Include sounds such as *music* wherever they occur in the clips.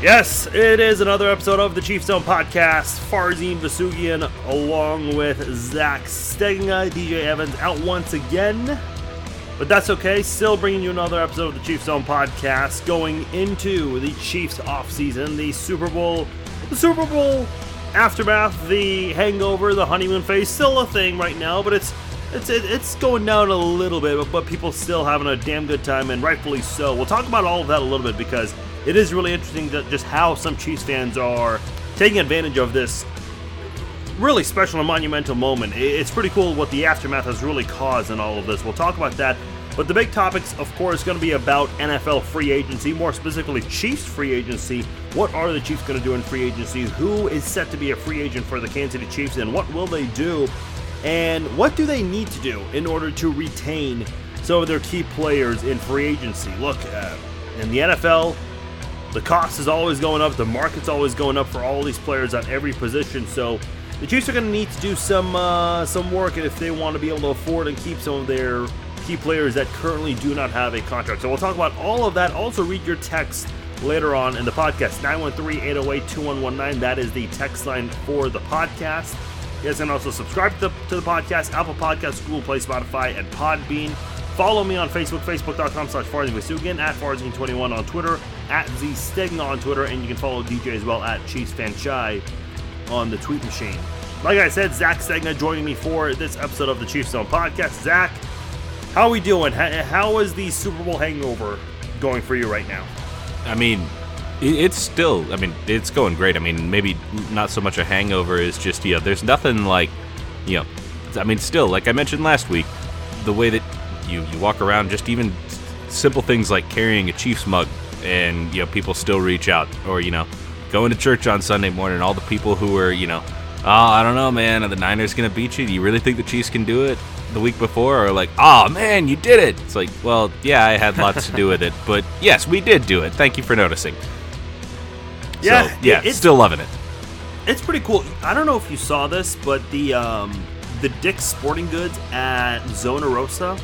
Yes, it is another episode of the Chief Zone Podcast. Farzin Vasugian along with Zach Stegna, DJ Evans out once again. But that's okay. Still bringing you another episode of the Chief Zone Podcast going into the Chiefs offseason, the Super Bowl, the Super Bowl aftermath, the hangover, the honeymoon phase. Still a thing right now, but it's it's it's going down a little bit, but people still having a damn good time, and rightfully so. We'll talk about all of that a little bit because it is really interesting that just how some Chiefs fans are taking advantage of this really special and monumental moment. It's pretty cool what the aftermath has really caused in all of this. We'll talk about that. But the big topics, of course, going to be about NFL free agency, more specifically Chiefs free agency. What are the Chiefs going to do in free agency? Who is set to be a free agent for the Kansas City Chiefs, and what will they do? And what do they need to do in order to retain some of their key players in free agency? Look, uh, in the NFL, the cost is always going up, the market's always going up for all these players at every position. So the Chiefs are going to need to do some uh, some work if they want to be able to afford and keep some of their key players that currently do not have a contract. So we'll talk about all of that. Also, read your text later on in the podcast 913-808-2119 that is the text line for the podcast you guys can also subscribe to the, to the podcast apple podcast google play spotify and podbean follow me on facebook facebook.com slash farzin at farzin21 on twitter at zstegna on twitter and you can follow dj as well at chiefs fan on the tweet machine like i said zach stegna joining me for this episode of the chiefs zone podcast zach how are we doing how is the super bowl hangover going for you right now I mean, it's still. I mean, it's going great. I mean, maybe not so much a hangover is just you know, there's nothing like, you know, I mean, still like I mentioned last week, the way that you you walk around, just even simple things like carrying a Chiefs mug, and you know, people still reach out, or you know, going to church on Sunday morning, all the people who are you know, oh, I don't know, man, are the Niners gonna beat you? Do you really think the Chiefs can do it? the week before are like, oh man, you did it. It's like, well, yeah, I had lots to do with it, but yes, we did do it. Thank you for noticing. Yeah, so, yeah, it's, still loving it. It's pretty cool. I don't know if you saw this, but the um, the Dick's Sporting Goods at Zona Rosa.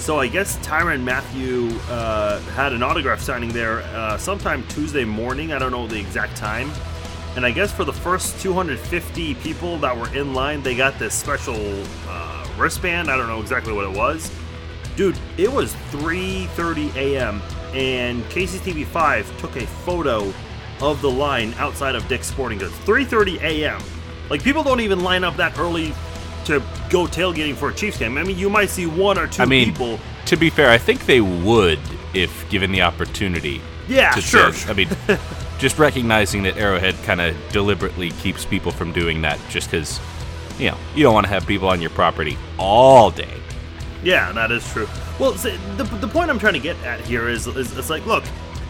So I guess Tyrann Mathieu uh, had an autograph signing there uh, sometime Tuesday morning. I don't know the exact time. And I guess for the first 250 people that were in line, they got this special uh, wristband. I don't know exactly what it was. Dude, it was 3:30 a.m. and KCTV5 took a photo of the line outside of Dick's Sporting Goods. 3:30 a.m. Like people don't even line up that early to go tailgating for a Chiefs game. I mean, you might see one or two I mean, people. To be fair, I think they would if given the opportunity. Yeah, sure. I mean, *laughs* just recognizing that Arrowhead kind of deliberately keeps people from doing that just because you know, you don't want to have people on your property all day. Yeah, that is true. Well, the, the point I'm trying to get at here is, is it's like, look,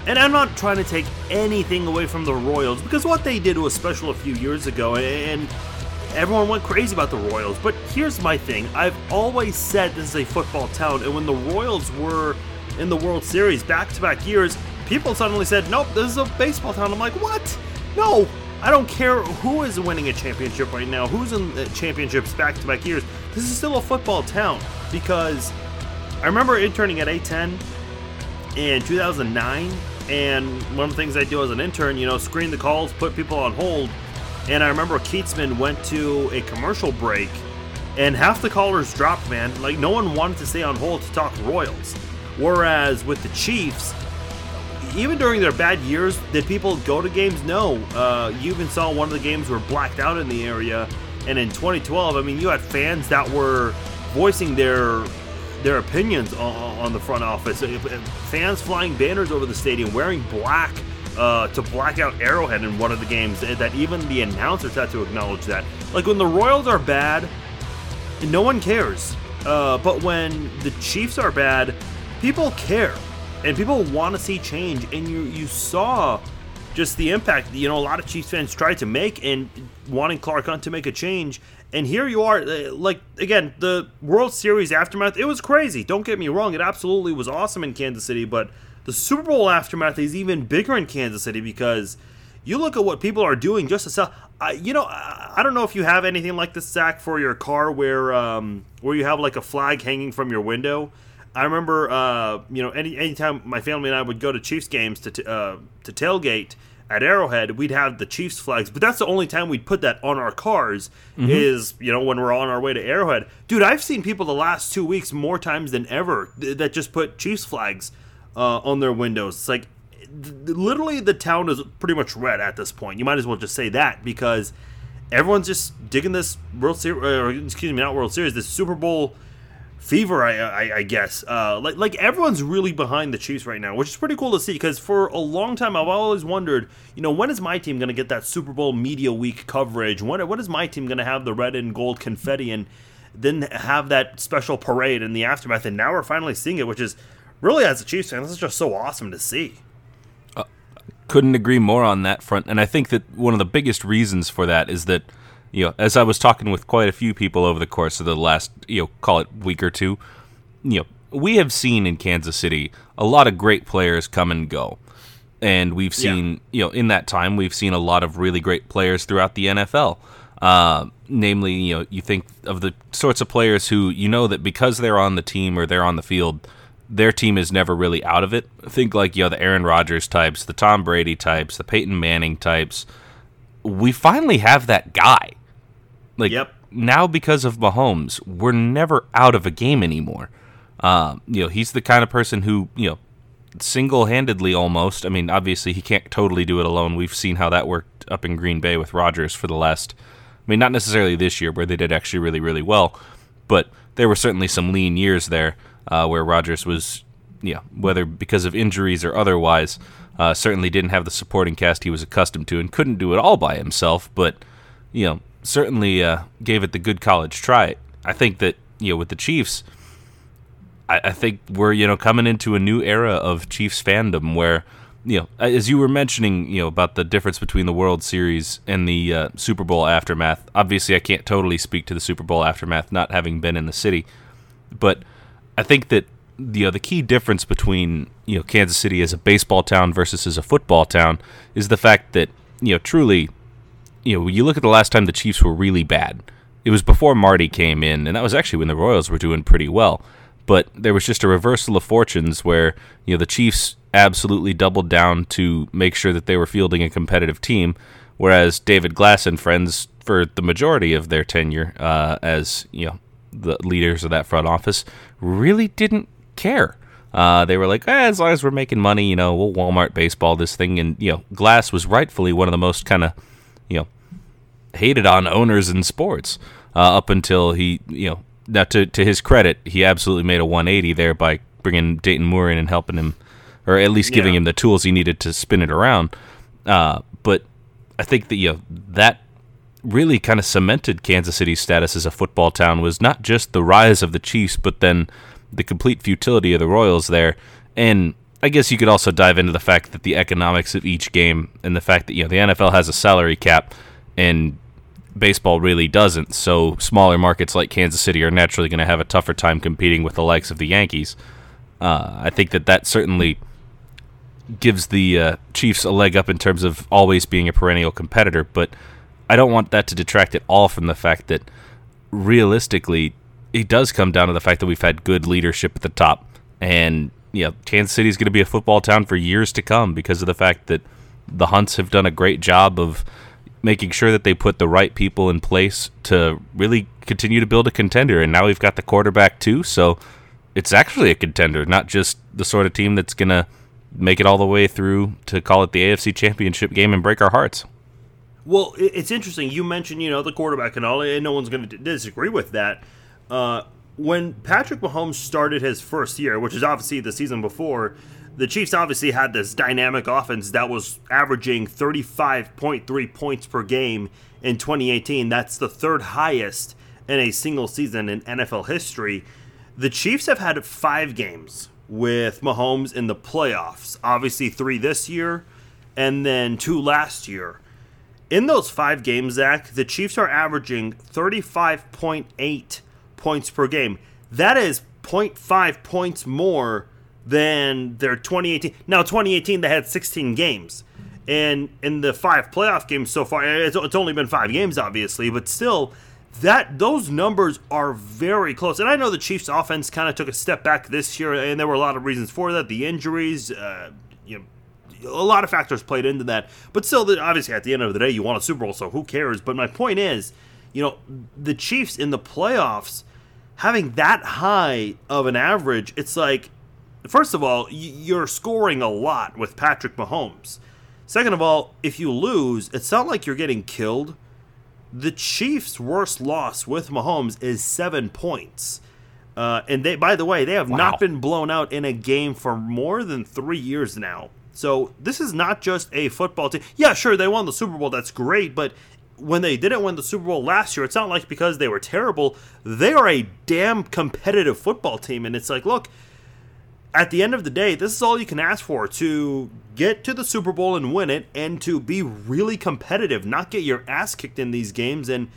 and I'm not trying to take anything away from the Royals because what they did was special a few years ago, and everyone went crazy about the Royals. But here's my thing I've always said this is a football town, and when the Royals were in the World Series back to back years, people suddenly said, nope, this is a baseball town. I'm like, what? No, I don't care who is winning a championship right now, who's in the championships back to back years. This is still a football town because I remember interning at A10 in 2009, and one of the things I do as an intern, you know, screen the calls, put people on hold. And I remember Kietzman went to a commercial break, and half the callers dropped, man. Like, no one wanted to stay on hold to talk Royals. Whereas with the Chiefs, even during their bad years, did people go to games? No. Uh, you even saw one of the games were blacked out in the area. And in 2012, I mean, you had fans that were voicing their their opinions on, on the front office. Fans flying banners over the stadium, wearing black uh, to black out Arrowhead in one of the games. That even the announcers had to acknowledge that. Like when the Royals are bad, no one cares. Uh, but when the Chiefs are bad, people care and people want to see change. And you you saw just the impact. You know, a lot of Chiefs fans tried to make and wanting Clark Hunt to make a change. And here you are, uh, like again, the World Series aftermath. It was crazy. Don't get me wrong; it absolutely was awesome in Kansas City. But the Super Bowl aftermath is even bigger in Kansas City because you look at what people are doing just to sell. I, you know, I don't know if you have anything like this, Zach, for your car where um, where you have like a flag hanging from your window I remember, uh, you know, any anytime my family and I would go to Chiefs games to uh, to tailgate, at Arrowhead, we'd have the Chiefs flags, but that's the only time we'd put that on our cars mm-hmm. is, you know, when we're on our way to Arrowhead. Dude, I've seen people the last two weeks more times than ever that just put Chiefs flags uh, on their windows. It's like, literally, the town is pretty much red at this point. You might as well just say that because everyone's just digging this World Series, or excuse me, not World Series, this Super Bowl fever, I, I, I guess. Uh, like like everyone's really behind the Chiefs right now, which is pretty cool to see. Because for a long time, I've always wondered, you know, when is my team going to get that Super Bowl media week coverage? When when is my team going to have the red and gold confetti and then have that special parade in the aftermath? And now we're finally seeing it, which is really, as a Chiefs fan, this is just so awesome to see. Uh, couldn't agree more on that front, and I think that one of the biggest reasons for that is that you know, as I was talking with quite a few people over the course of the last, you know, call it week or two, you know, we have seen in Kansas City a lot of great players come and go. And we've seen, yeah. you know, in that time, we've seen a lot of really great players throughout the NFL. Uh, namely, you know, you think of the sorts of players who you know that because they're on the team or they're on the field, their team is never really out of it. Think like, you know, the Aaron Rodgers types, the Tom Brady types, the Peyton Manning types. We finally have that guy like yep. now because of Mahomes, we're never out of a game anymore. Um, you know, he's the kind of person who, you know, single-handedly almost. I mean, obviously he can't totally do it alone. We've seen how that worked up in Green Bay with Rodgers for the last I mean, not necessarily this year where they did actually really really well, but there were certainly some lean years there uh, where Rodgers was, know, whether because of injuries or otherwise, uh, certainly didn't have the supporting cast he was accustomed to and couldn't do it all by himself. But you know, certainly uh, gave it the good college try. I think that you know with the Chiefs, I, I, think we're you know coming into a new era of Chiefs fandom where you know as you were mentioning you know about the difference between the World Series and the uh, Super Bowl aftermath. Obviously, I can't totally speak to the Super Bowl aftermath, not having been in the city, but I think that you know the key difference between you know Kansas City as a baseball town versus as a football town is the fact that you know truly you know, you look at the last time the Chiefs were really bad. It was before Marty came in, and that was actually when the Royals were doing pretty well. But there was just a reversal of fortunes where, you know, the Chiefs absolutely doubled down to make sure that they were fielding a competitive team, whereas David Glass and friends, for the majority of their tenure uh, as, you know, the leaders of that front office, really didn't care. Uh, they were like, eh, as long as we're making money, you know, we'll Walmart baseball this thing. And, you know, Glass was rightfully one of the most kind of you know hated on owners in sports uh, up until he you know now to to his credit he absolutely made a 180 there by bringing Dayton Moore in and helping him or at least giving yeah. him the tools he needed to spin it around uh, but I think that you know that really kind of cemented Kansas City's status as a football town was not just the rise of the Chiefs but then the complete futility of the Royals there and I guess you could also dive into the fact that the economics of each game and the fact that you know the NFL has a salary cap and baseball really doesn't. So smaller markets like Kansas City are naturally going to have a tougher time competing with the likes of the Yankees. Uh, I think that that certainly gives the uh, Chiefs a leg up in terms of always being a perennial competitor, but I don't want that to detract at all from the fact that realistically, it does come down to the fact that we've had good leadership at the top, and you know, Kansas City is going to be a football town for years to come because of the fact that the Hunts have done a great job of making sure that they put the right people in place to really continue to build a contender. And now we've got the quarterback too, so it's actually a contender, not just the sort of team that's going to make it all the way through to call it the AFC Championship game and break our hearts. Well, it's interesting. You mentioned, you know, the quarterback and all, and no one's going to disagree with that. Uh, when Patrick Mahomes started his first year, which is obviously the season before, the Chiefs obviously had this dynamic offense that was averaging 35.3 points per game in 2018. That's the third highest in a single season in NFL history. The Chiefs have had five games with Mahomes in the playoffs. Obviously, three this year and then two last year. In those five games, Zach, the Chiefs are averaging 35.8 points per game. That is 0.5 points more than their 2018. Now, 2018, they had 16 games. And in the five playoff games so far, it's, it's only been five games, obviously, but still, that those numbers are very close. And I know the Chiefs' offense kind of took a step back this year, and there were a lot of reasons for that. The injuries, uh, you know, a lot of factors played into that. But still, obviously, at the end of the day, you want a Super Bowl, so who cares? But my point is, you know, the Chiefs in the playoffs having that high of an average, it's like, first of all, you're scoring a lot with Patrick Mahomes. Second of all, if you lose, it's not like you're getting killed. The Chiefs' worst loss with Mahomes is seven points. Uh, and they, by the way, they have wow. not been blown out in a game for more than three years now. So this is not just a football team. Yeah, sure, they won the Super Bowl. That's great, but when they didn't win the Super Bowl last year, it's not like because they were terrible. They are a damn competitive football team, and it's like, look, at the end of the day, this is all you can ask for to get to the Super Bowl and win it, and to be really competitive, not get your ass kicked in these games. And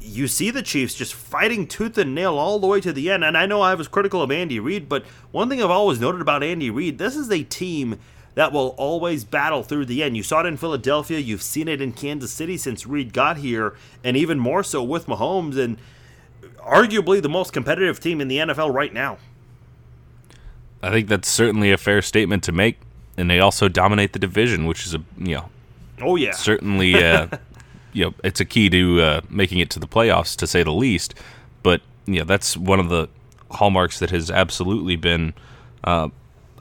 you see the Chiefs just fighting tooth and nail all the way to the end. And I know I was critical of Andy Reid, but one thing I've always noted about Andy Reid, this is a team that will always battle through the end. You saw it in Philadelphia, you've seen it in Kansas City since Reid got here, and even more so with Mahomes, and arguably the most competitive team in the NFL right now. I think that's certainly a fair statement to make, and they also dominate the division, which is a you know, oh yeah, certainly uh, *laughs* you know it's a key to uh, making it to the playoffs to say the least. But you know that's one of the hallmarks that has absolutely been uh,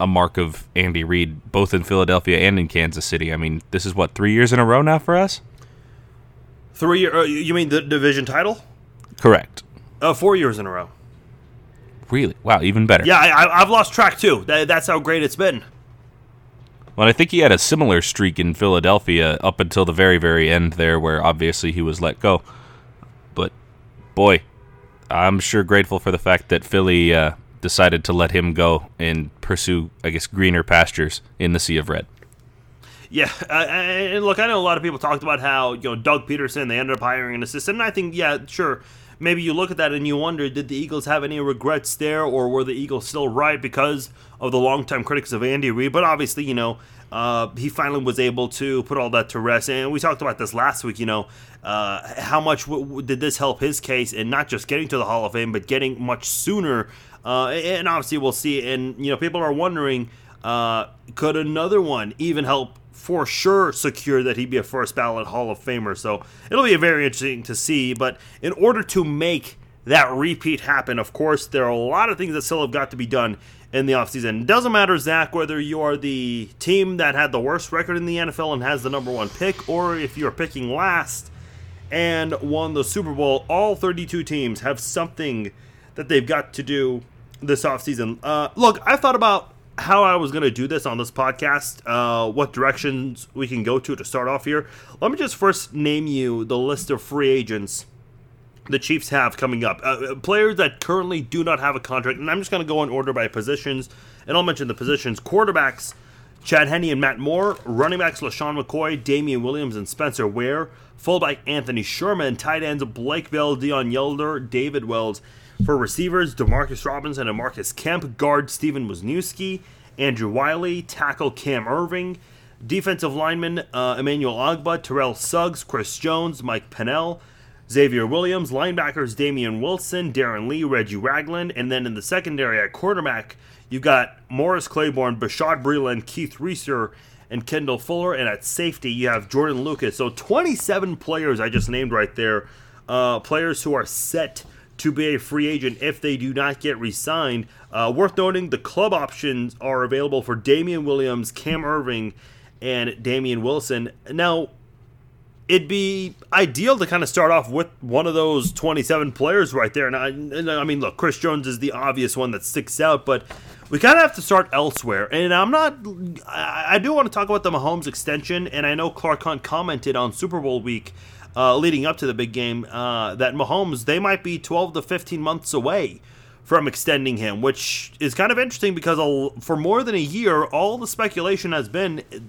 a mark of Andy Reid, both in Philadelphia and in Kansas City. I mean, this is what three years in a row now for us. Three? Uh, you mean the division title? Correct. Uh, four years in a row. Really? Wow, even better. Yeah, I, have lost track too. That, that's how great it's been. Well, I think he had a similar streak in Philadelphia up until the very, very end there, where obviously he was let go. But boy, I'm sure grateful for the fact that Philly uh, decided to let him go and pursue, I guess, greener pastures in the Sea of Red. Yeah, uh, and look, I know a lot of people talked about how you know Doug Pederson they ended up hiring an assistant, and I think yeah, sure, maybe you look at that and you wonder, did the Eagles have any regrets there, or were the Eagles still right because of the longtime critics of Andy Reid? But obviously, you know, uh, he finally was able to put all that to rest, and we talked about this last week. You know, uh, how much w- w- did this help his case, and not just getting to the Hall of Fame, but getting much sooner uh, and obviously, we'll see. And you know, people are wondering, uh, could another one even help for sure secure that he'd be a first ballot Hall of Famer? So it'll be very interesting to see. But in order to make that repeat happen, of course, there are a lot of things that still have got to be done in the offseason. It doesn't matter, Zach, whether you are the team that had the worst record in the NFL and has the number one pick, or if you're picking last and won the Super Bowl, all 32 teams have something that they've got to do this offseason. Uh, look, I thought about how I was going to do this on this podcast, uh, what directions we can go to to start off here. Let me just first name you the list of free agents the Chiefs have coming up. Uh, uh players that currently do not have a contract, and I'm just going to go in order by positions, and I'll mention the positions. Quarterbacks, Chad Henne and Matt Moore. Running backs, LeSean McCoy, Damien Williams, and Spencer Ware. Fullback, Anthony Sherman. Tight ends, Blake Bell, Deon Yelder, David Wells. For receivers, Demarcus Robinson and Marcus Kemp. Guard, Stefen Wisniewski. Andrew Wiley. Tackle, Cam Erving. Defensive lineman, uh, Emmanuel Ogbah, Terrell Suggs, Chris Jones, Mike Pennell. Xavier Williams, linebackers Damian Wilson, Darron Lee, Reggie Ragland, and then in the secondary at quarterback, you've got Morris Claiborne, Bashaud Breeland, Keith Reaser, and Kendall Fuller, and at safety you have Jordan Lucas. So 27 players I just named right there, uh, players who are set to be a free agent if they do not get re-signed. Uh, worth noting, the club options are available for Damien Williams, Cam Erving, and Damian Wilson. Now, it'd be ideal to kind of start off with one of those 27 players right there. And I, and I mean, look, Chris Jones is the obvious one that sticks out, but we kind of have to start elsewhere. And I'm not, I, do want to talk about the Mahomes extension, and I know Clark Hunt commented on Super Bowl week. Uh, leading up to the big game, uh, that Mahomes they might be 12 to 15 months away from extending him, which is kind of interesting because for more than a year, all the speculation has been uh,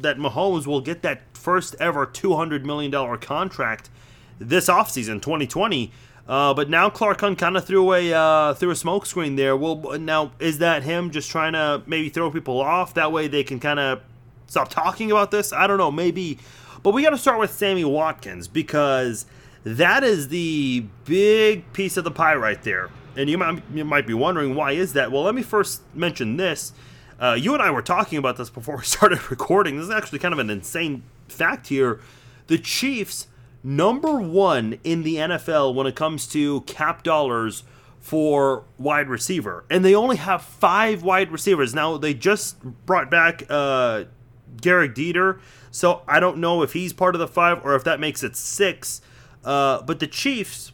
that Mahomes will get that first ever $200 million contract this offseason, 2020. Uh, but now Clark Hunt kind of threw a uh, threw a smokescreen there. Well, now is that him just trying to maybe throw people off? That way they can kind of stop talking about this. I don't know, maybe. But we got to start with Sammy Watkins because that is the big piece of the pie right there. And you might, you might be wondering why is that? Well, let me first mention this. Uh, you and I were talking about this before we *laughs* started recording. This is actually kind of an insane fact here. The Chiefs, number one in the NFL when it comes to cap dollars for wide receiver, and they only have five wide receivers. Now they just brought back uh, Gehrig Dieter, so I don't know if he's part of the five or if that makes it six. Uh, but the Chiefs,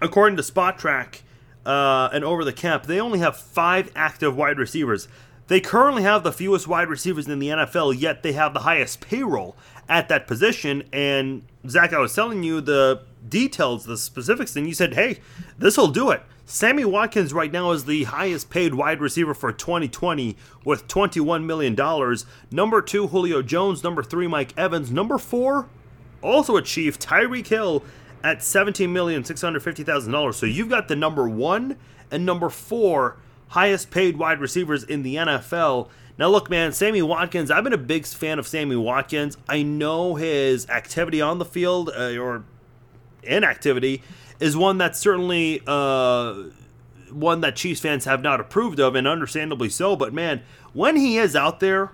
according to Spotrac uh, and Over the Cap, they only have five active wide receivers. They currently have the fewest wide receivers in the NFL, yet they have the highest payroll at that position. And Zach, I was telling you the details, the specifics, and you said, hey, this will do it. Sammy Watkins right now is the highest paid wide receiver for 2020 with $21 million. Number two, Julio Jones. Number three, Mike Evans. Number four, also achieved Tyreek Hill at $17,650,000. So you've got the number one and number four highest paid wide receivers in the NFL. Now, look, man, Sammy Watkins, I've been a big fan of Sammy Watkins. I know his activity on the field uh, or inactivity is one that's certainly uh, one that Chiefs fans have not approved of, and understandably so. But man, when he is out there,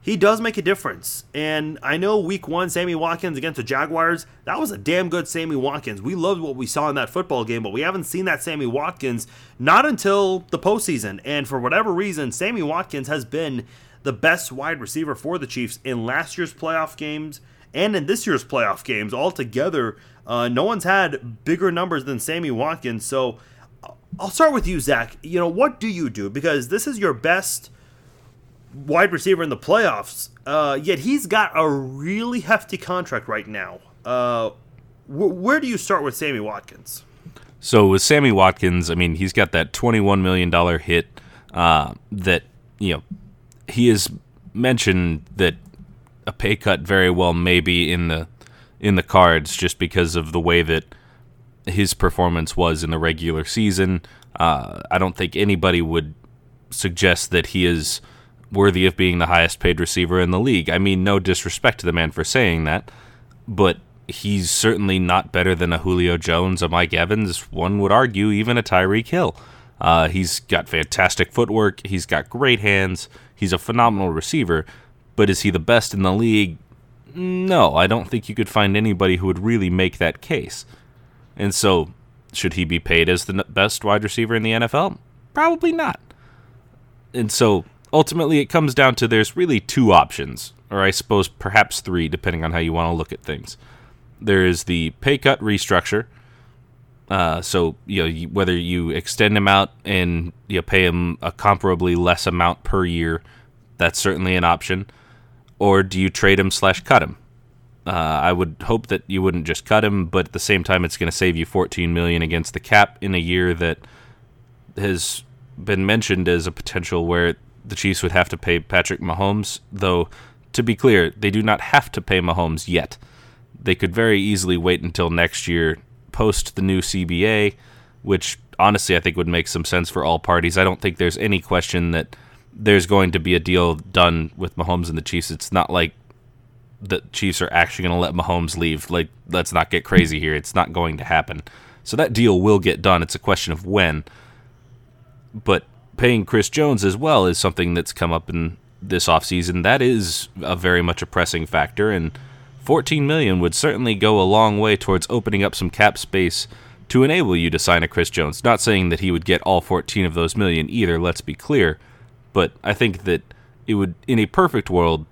he does make a difference. And I know week one, Sammy Watkins against the Jaguars, that was a damn good Sammy Watkins. We loved what we saw in that football game, but we haven't seen that Sammy Watkins not until the postseason. And for whatever reason, Sammy Watkins has been the best wide receiver for the Chiefs in last year's playoff games and in this year's playoff games altogether. Uh, no one's had bigger numbers than Sammy Watkins. So I'll start with you, Zach. You know, what do you do? Because this is your best wide receiver in the playoffs. Uh, yet he's got a really hefty contract right now. Uh, wh- where do you start with Sammy Watkins? So with Sammy Watkins, I mean, he's got that twenty-one million dollar hit uh, that you know he has mentioned that a pay cut very well may be in the in the cards just because of the way that his performance was in the regular season. Uh, I don't think anybody would suggest that he is worthy of being the highest paid receiver in the league. I mean, no disrespect to the man for saying that, but he's certainly not better than a Julio Jones, a Mike Evans, one would argue, even a Tyreek Hill. Uh, he's got fantastic footwork, he's got great hands, he's a phenomenal receiver, but is he the best in the league? No, I don't think you could find anybody who would really make that case. And so, should he be paid as the best wide receiver in the NFL? Probably not. And so, ultimately, it comes down to there's really two options, or I suppose perhaps three, depending on how you want to look at things. There is the pay cut restructure. Uh, so you know whether you extend him out and you pay him a comparably less amount per year, that's certainly an option. Or do you trade him slash cut him? Uh, I would hope that you wouldn't just cut him, but at the same time, it's going to save you 14 million against the cap in a year that has been mentioned as a potential where the Chiefs would have to pay Patrick Mahomes, though to be clear, they do not have to pay Mahomes yet. They could very easily wait until next year, post the new CBA, which honestly I think would make some sense for all parties. I don't think there's any question that there's going to be a deal done with Mahomes and the Chiefs. It's not like the Chiefs are actually going to let Mahomes leave. Like, let's not get crazy here. It's not going to happen. So that deal will get done. It's a question of when. But paying Chris Jones as well is something that's come up in this offseason. That is a very much a pressing factor, and 14 million would certainly go a long way towards opening up some cap space to enable you to sign a Chris Jones. Not saying that he would get all 14 of those million either, let's be clear, but I think that it would in a perfect world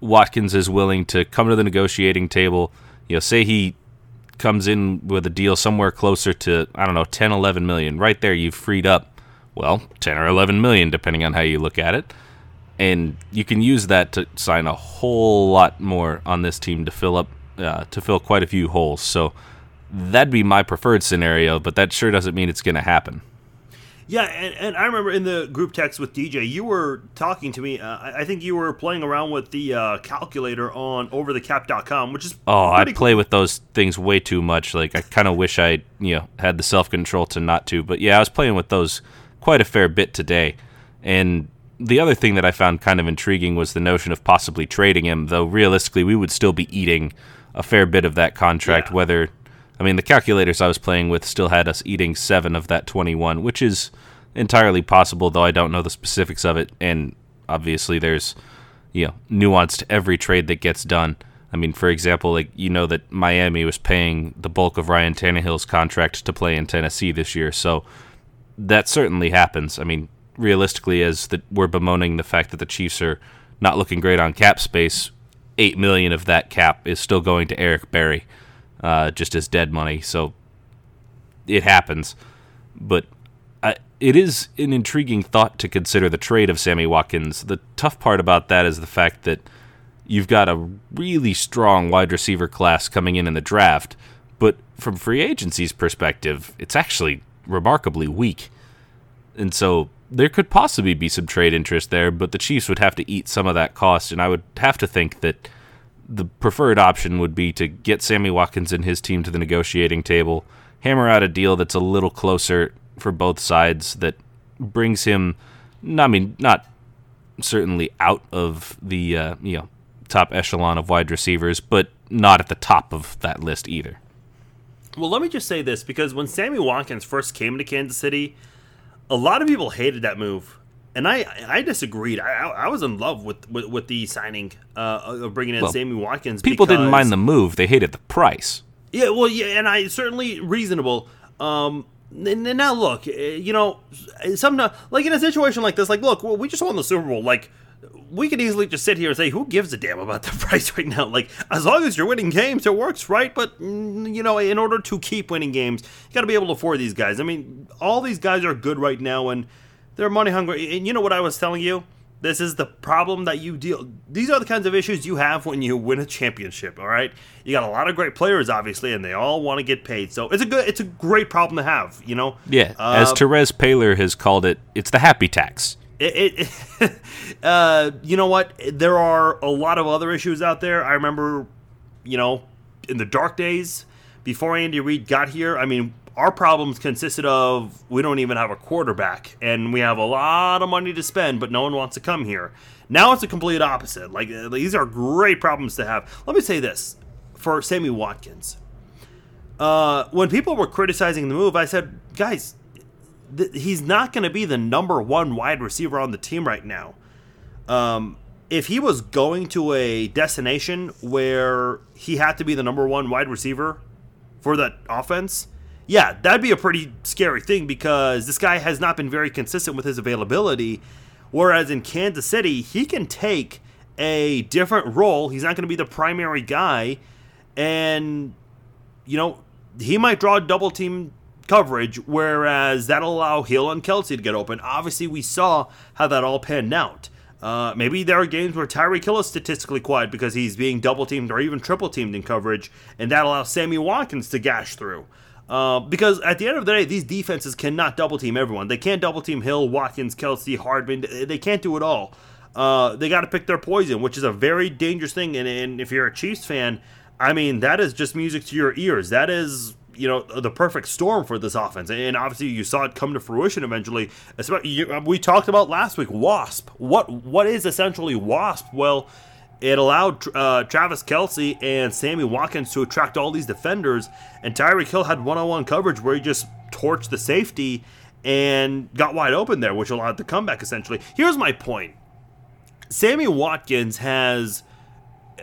Watkins is willing to come to the negotiating table, you know, say he comes in with a deal somewhere closer to I don't know 10 11 million. Right there you've freed up well, 10 or 11 million, depending on how you look at it. And you can use that to sign a whole lot more on this team to fill up, uh, to fill quite a few holes. So that'd be my preferred scenario, but that sure doesn't mean it's going to happen. Yeah, and, and I remember in the group text with DJ, you were talking to me. Uh, I think you were playing around with the uh, calculator on overthecap.com, which is oh, I play cool. with those things way too much. Like I kind of wish I you know had the self control to not to, but yeah, I was playing with those quite a fair bit today. And the other thing that I found kind of intriguing was the notion of possibly trading him, though realistically, we would still be eating a fair bit of that contract. Yeah. Whether, I mean, the calculators I was playing with still had us eating seven of that 21, which is entirely possible, though I don't know the specifics of it. And obviously there's you know nuance to every trade that gets done. I mean, for example, like you know that Miami was paying the bulk of Ryan Tannehill's contract to play in Tennessee this year, so that certainly happens. I mean, realistically, as the, we're bemoaning the fact that the Chiefs are not looking great on cap space, eight million of that cap is still going to Eric Berry, uh, just as dead money. So it happens, but I, it is an intriguing thought to consider the trade of Sammy Watkins. The tough part about that is the fact that you've got a really strong wide receiver class coming in in the draft, but from free agency's perspective, it's actually remarkably weak. And so there could possibly be some trade interest there, but the Chiefs would have to eat some of that cost, and I would have to think that the preferred option would be to get Sammy Watkins and his team to the negotiating table, hammer out a deal that's a little closer for both sides that brings him I mean not certainly out of the uh, you know top echelon of wide receivers, but not at the top of that list either. Well, let me just say this because when Sammy Watkins first came to Kansas City, a lot of people hated that move, and I I disagreed. I, I was in love with with, with the signing uh, of bringing in well, Sammy Watkins. People didn't mind the move; they hated the price. Yeah, well, yeah, and I certainly reasonable. Um, and now look, eh, you know, some like in a situation like this, like look, we just won the Super Bowl, like we could easily just sit here and say, who gives a damn about the *laughs* price right now? Like, as long as you're winning games, it works, right? But, you know, in order to keep winning games, you got to be able to afford these guys. I mean, all these guys are good right now and they're money hungry. And you know what I was telling you? This is the problem that you deal. These are the kinds of issues you have when you win a championship. All right, you got a lot of great players, obviously, and they all want to get paid. So it's a good, it's a great problem to have. You know. Yeah, uh, as Terez Paylor has called it, it's the happy tax it, it *laughs* uh, you know what? There are a lot of other issues out there. I remember, you know, in the dark days before Andy Reid got here. I mean, our problems consisted of we don't even have a quarterback, and we have a lot of money to spend, but no one wants to come here. Now it's a complete opposite. Like these are great problems to have. Let me say this for Sammy Watkins. Uh, when people were criticizing the move, I said, guys, th- he's not going to be the number one wide receiver on the team right now. Um, if he was going to a destination where he had to be the number one wide receiver for that offense, yeah, that'd be a pretty scary thing because this guy has not been very consistent with his availability. Whereas in Kansas City, he can take a different role. He's not going to be the primary guy. And, you know, he might draw double team coverage, whereas that'll allow Hill and Kelce to get open. Obviously, we saw how that all panned out. Uh, maybe there are games where Tyreek Hill is statistically quiet because he's being double teamed or even triple teamed in coverage, and that allows Sammy Watkins to gash through. Uh, because at the end of the day, these defenses cannot double team everyone. They can't double team Hill, Watkins, Kelce, Hardman. They can't do it all. Uh, they got to pick their poison, which is a very dangerous thing. And, and if you're a Chiefs fan, I mean, that is just music to your ears. That is you know the perfect storm for this offense, and obviously you saw it come to fruition eventually. We talked about last week, Wasp. What what is essentially Wasp? Well, it allowed uh, Travis Kelce and Sammy Watkins to attract all these defenders, and Tyreek Hill had one-on-one coverage where he just torched the safety and got wide open there, which allowed the comeback essentially. Here's my point: Sammy Watkins has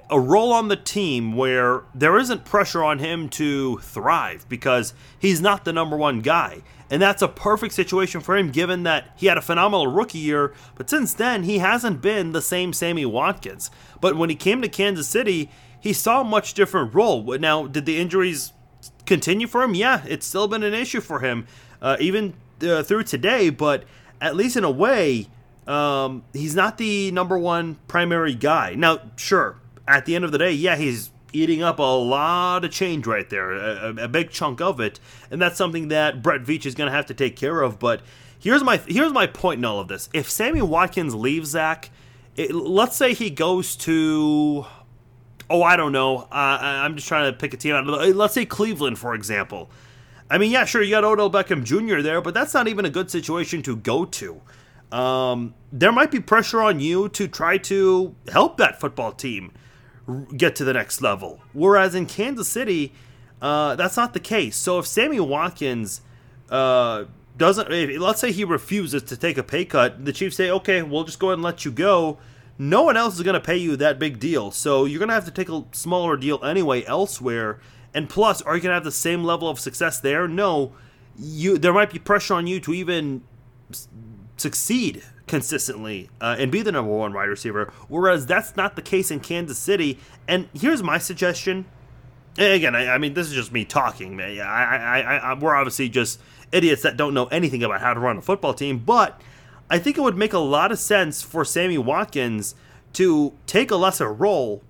a role on the team where there isn't pressure on him to thrive because he's not the number one guy. And that's a perfect situation for him given that he had a phenomenal rookie year, but since then he hasn't been the same Sammy Watkins. But when he came to Kansas City, he saw a much different role. Now, did the injuries continue for him? Yeah, it's still been an issue for him, uh, even uh, through today, but at least in a way, um, he's not the number one primary guy. Now, sure, at the end of the day, yeah, he's eating up a lot of change right there, a, a big chunk of it, and that's something that Brett Veach is going to have to take care of. But here's my here's my point in all of this: if Sammy Watkins leaves Zach, it, let's say he goes to, oh, I don't know, uh, I'm just trying to pick a team out. Let's say Cleveland, for example. I mean, yeah, sure, you got Odell Beckham Jr. there, but that's not even a good situation to go to. Um, there might be pressure on you to try to help that football team get to the next level. Whereas in Kansas City, uh, that's not the case. So if Sammy Watkins, uh, doesn't, if, let's say he refuses to take a pay cut, the Chiefs say, okay, we'll just go ahead and let you go. No one else is going to pay you that big deal, so you're going to have to take a smaller deal anyway elsewhere. And plus, are you going to have the same level of success there? No. You there might be pressure on you to even succeed consistently uh, and be the number one wide receiver. Whereas that's not the case in Kansas City. And here's my suggestion. again, I, I, mean, this is just me talking. I, I, I, we're obviously just idiots that don't know anything about how to run a football team. But I think it would make a lot of sense for Sammy Watkins to take a lesser role,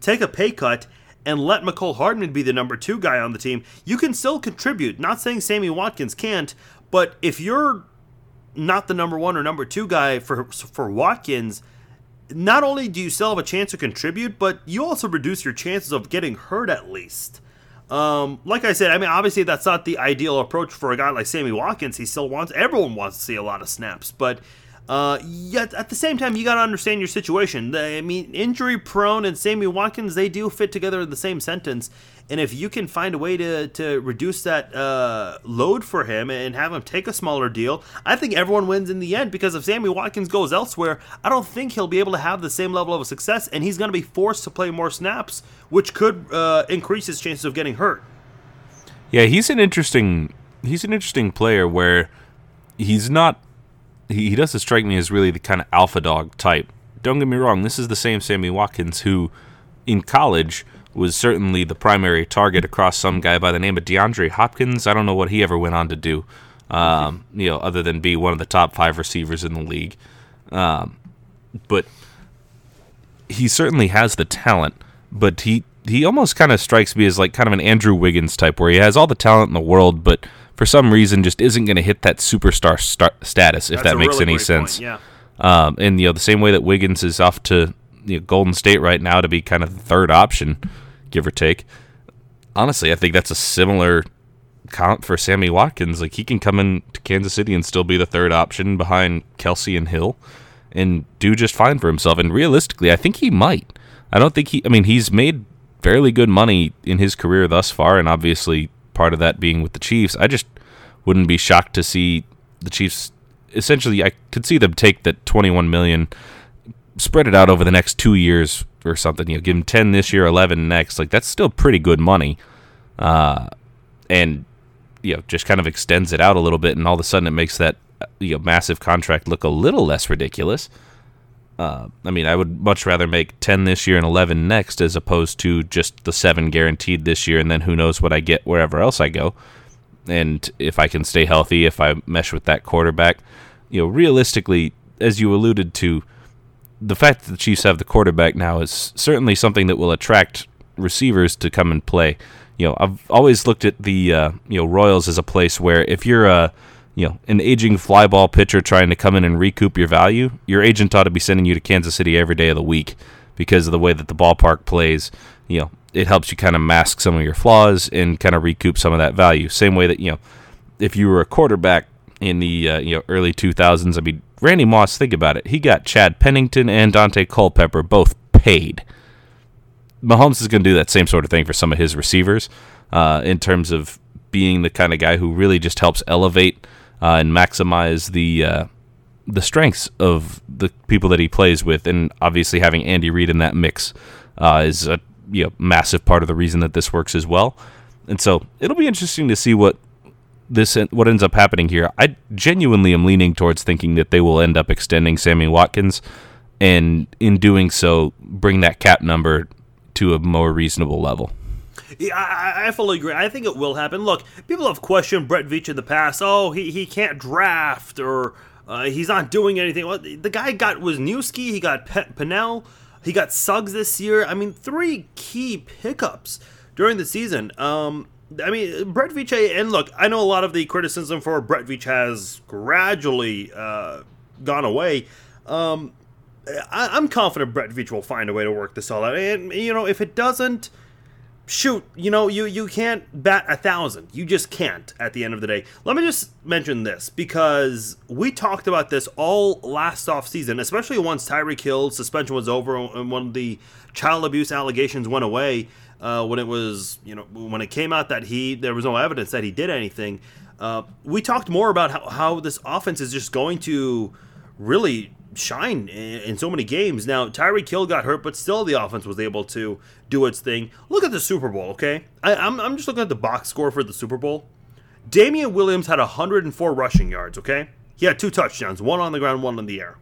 take a pay cut, and let Mecole Hardman be the number two guy on the team. You can still contribute. Not saying Sammy Watkins can't, but if you're not the number one or number two guy for for Watkins, not only do you still have a chance to contribute, but you also reduce your chances of getting hurt at least. Um, like I said, I mean, obviously that's not the ideal approach for a guy like Sammy Watkins. He still wants everyone wants to see a lot of snaps, but uh, yet at the same time, you got to understand your situation. I mean, injury prone and Sammy Watkins, they do fit together in the same sentence. And if you can find a way to, to reduce that uh, load for him and have him take a smaller deal, I think everyone wins in the end because if Sammy Watkins goes elsewhere, I don't think he'll be able to have the same level of success and he's going to be forced to play more snaps, which could uh, increase his chances of getting hurt. Yeah, he's an interesting he's an interesting player where he's not he, doesn't strike me as really the kind of alpha dog type. Don't get me wrong, this is the same Sammy Watkins who, in college, was certainly the primary target across some guy by the name of DeAndre Hopkins. I don't know what he ever went on to do, um, you know, other than be one of the top five receivers in the league. Um, but he certainly has the talent, but he he almost kind of strikes me as like kind of an Andrew Wiggins type, where he has all the talent in the world, but for some reason just isn't going to hit that superstar star- status, if That's that makes really any sense. Point, yeah. Um, and you know the same way that Wiggins is off to you know, Golden State right now to be kind of the third option, give or take. Honestly, I think that's a similar comp for Sammy Watkins. Like he can come in to Kansas City and still be the third option behind Kelce and Hill, and do just fine for himself. And realistically, I think he might. I don't think he. I mean, he's made fairly good money in his career thus far, and obviously part of that being with the Chiefs. I just wouldn't be shocked to see the Chiefs essentially I could see them take that 21 million spread it out over the next 2 years or something, you know, give them 10 this year, 11 next. Like that's still pretty good money. Uh, and you know, just kind of extends it out a little bit and all of a sudden it makes that you know massive contract look a little less ridiculous. Uh, I mean, I would much rather make 10 this year and 11 next as opposed to just the 7 guaranteed this year and then who knows what I get wherever else I go. And if I can stay healthy, if I mesh with that quarterback, you know, realistically, as you alluded to, the fact that the Chiefs have the quarterback now is certainly something that will attract receivers to come and play. You know, I've always looked at the uh, you know Royals as a place where if you're a you know, an aging flyball pitcher trying to come in and recoup your value, your agent ought to be sending you to Kansas City every day of the week because of the way that the ballpark plays. You know, it helps you kind of mask some of your flaws and kind of recoup some of that value. Same way that you know, if you were a quarterback in the uh, you know early 2000s, I mean, Randy Moss, think about it. He got Chad Pennington and Daunte Culpepper both paid. Mahomes is going to do that same sort of thing for some of his receivers uh, in terms of being the kind of guy who really just helps elevate uh, and maximize the uh, the strengths of the people that he plays with, and obviously having Andy Reid in that mix uh, is a you know, massive part of the reason that this works as well. And so it'll be interesting to see what this what ends up happening here. I genuinely am leaning towards thinking that they will end up extending Sammy Watkins, and in doing so, bring that cap number to a more reasonable level. Yeah, I, I, fully agree. I think it will happen. Look, people have questioned Brett Veach in the past. Oh, he, he can't draft or uh, he's not doing anything. Well, the guy got Wisniewski, he got Pe- Pennell, he got Suggs this year. I mean, three key pickups during the season. Um, I mean, Brett Veach, and look, I know a lot of the criticism for Brett Veach has gradually uh, gone away. Um, I, am confident Brett Veach will find a way to work this all out. And, you know, if it doesn't, shoot, you know, you you can't bat a thousand. You just can't at the end of the day. Let me just mention this because we talked about this all last off season, especially once Tyreek Hill's suspension was over and when the child abuse allegations went away. Uh, when it was, you know, when it came out that he there was no evidence that he did anything. Uh, we talked more about how, how this offense is just going to really shine in, so many games. Now, Tyreek Hill got hurt, but still the offense was able to do its thing. Look at the Super Bowl, okay? I, I'm, I'm just looking at the box score for the Super Bowl. Damien Williams had 104 rushing yards, okay? He had two touchdowns, one on the ground, one in the air.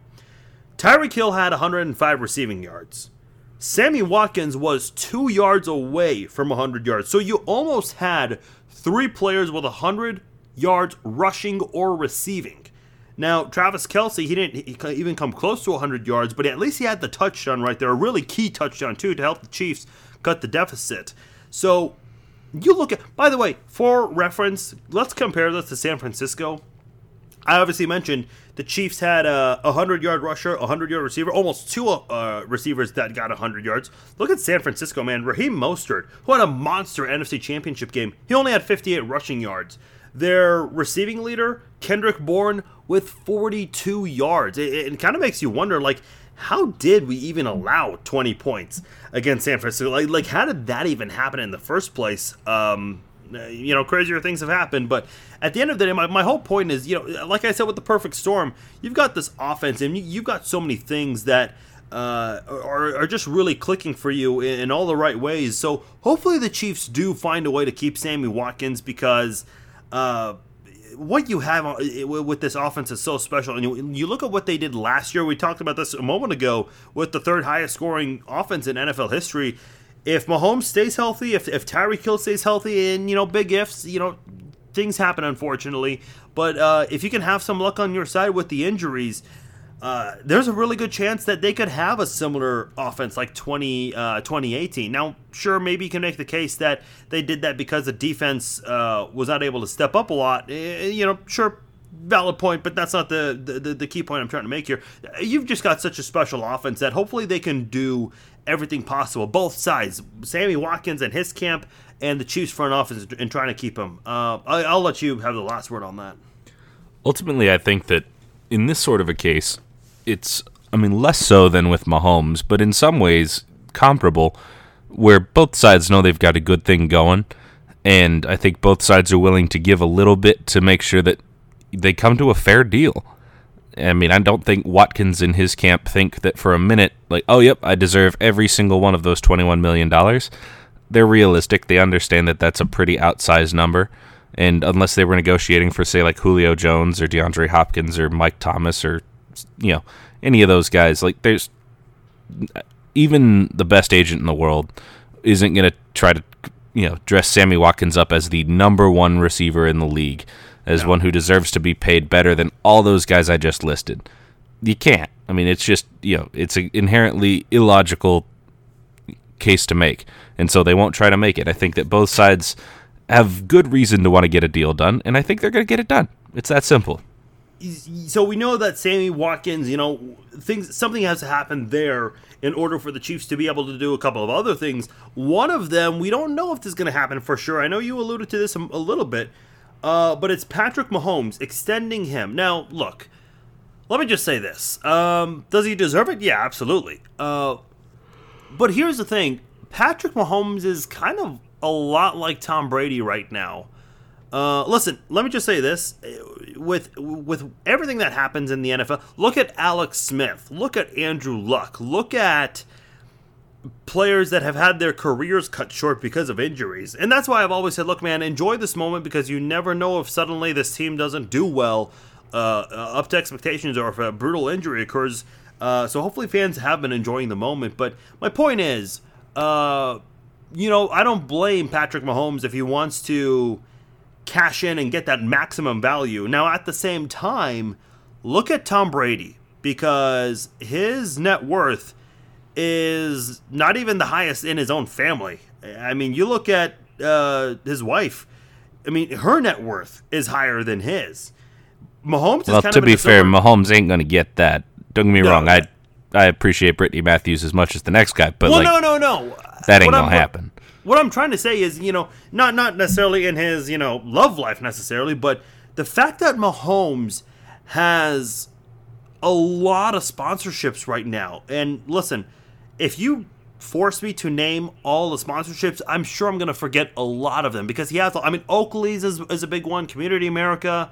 Tyreek Hill had 105 receiving yards. Sammy Watkins was two yards away from 100 yards. So you almost had three players with 100 yards rushing or receiving. Now, Travis Kelce, he didn't even come close to 100 yards, but at least he had the touchdown right there, a really key touchdown, too, to help the Chiefs cut the deficit. So you look at, by the way, for reference, let's compare this to San Francisco. I obviously mentioned the Chiefs had a 100 yard rusher, a 100 yard receiver, almost two uh, receivers that got 100 yards. Look at San Francisco, man. Raheem Mostert, who had a monster NFC championship game, he only had 58 rushing yards. Their receiving leader, Kendrick Bourne, with 42 yards. It, it kind of makes you wonder, like, how did we even allow 20 points against San Francisco? Like, like how did that even happen in the first place? Um, you know, crazier things have happened, but at the end of the day, my, my whole point is, you know, like I said with the perfect storm, you've got this offense and you've got so many things that uh, are, are just really clicking for you in, in all the right ways. So hopefully the Chiefs do find a way to keep Sammy Watkins because uh, what you have with this offense is so special. And you, you, look at what they did last year. We talked about this a moment ago with the third highest scoring offense in NFL history. If Mahomes stays healthy, if, if Tyreek Hill stays healthy, and, you know, big ifs, you know, things happen, unfortunately. But uh, if you can have some luck on your side with the injuries, uh, there's a really good chance that they could have a similar offense like 20, uh, 2018. Now, sure, maybe you can make the case that they did that because the defense uh, was not able to step up a lot. Eh, you know, sure, valid point, but that's not the, the, the key point I'm trying to make here. You've just got such a special offense that hopefully they can do everything possible, both sides, Sammy Watkins and his camp, and the Chiefs front office in trying to keep him. Uh, I, will let you have the last word on that. Ultimately, I think that in this sort of a case, it's, I mean, less so than with Mahomes, but in some ways comparable, where both sides know they've got a good thing going. And I think both sides are willing to give a little bit to make sure that they come to a fair deal. I mean, I don't think Watkins and his camp think that for a minute, like, oh, yep, I deserve every single one of those $21 million. They're realistic. They understand that that's a pretty outsized number. And unless they were negotiating for, say, like Julio Jones or DeAndre Hopkins or Mike Thomas or you know any of those guys. Like there's even the best agent in the world isn't going to try to you know dress Sammy Watkins up as the number one receiver in the league, as no. one who deserves to be paid better than all those guys I just listed. You can't. I mean, it's just you know it's an inherently illogical case to make, and so they won't try to make it. I think that both sides have good reason to want to get a deal done, and I think they're going to get it done. It's that simple so we know that Sammy Watkins, you know, things something has to happen there in order for the Chiefs to be able to do a couple of other things. One of them, we don't know if this is going to happen for sure. I know you alluded to this a, a little bit, uh, but it's Patrick Mahomes extending him. Now, look, let me just say this: um, Does he deserve it? Yeah, absolutely. Uh, but here's the thing: Patrick Mahomes is kind of a lot like Tom Brady right now. Uh, listen, let me just say this: with with everything that happens in the NFL, look at Alex Smith, look at Andrew Luck, look at players that have had their careers cut short because of injuries, and that's why I've always said, look, man, enjoy this moment because you never know if suddenly this team doesn't do well, uh, up to expectations, or if a brutal injury occurs. Uh, so hopefully, fans have been enjoying the moment. But my point is, uh, you know, I don't blame Patrick Mahomes if he wants to cash in and get that maximum value. Now, at the same time, look at Tom Brady because his net worth is not even the highest in his own family. I mean, you look at uh, his wife. I mean, her net worth is higher than his. Mahomes. Well, to be fair, Mahomes ain't going to get that. Don't get me no, wrong. I I appreciate Brittany Matthews as much as the next guy, but well, like, no, no, no. That ain't gonna happen what I'm trying to say is, you know, not not necessarily in his, you know, love life necessarily, but the fact that Mahomes has a lot of sponsorships right now. And listen, if you force me to name all the sponsorships, I'm sure I'm going to forget a lot of them because he has. I mean, Oakley's is, is a big one. Community America.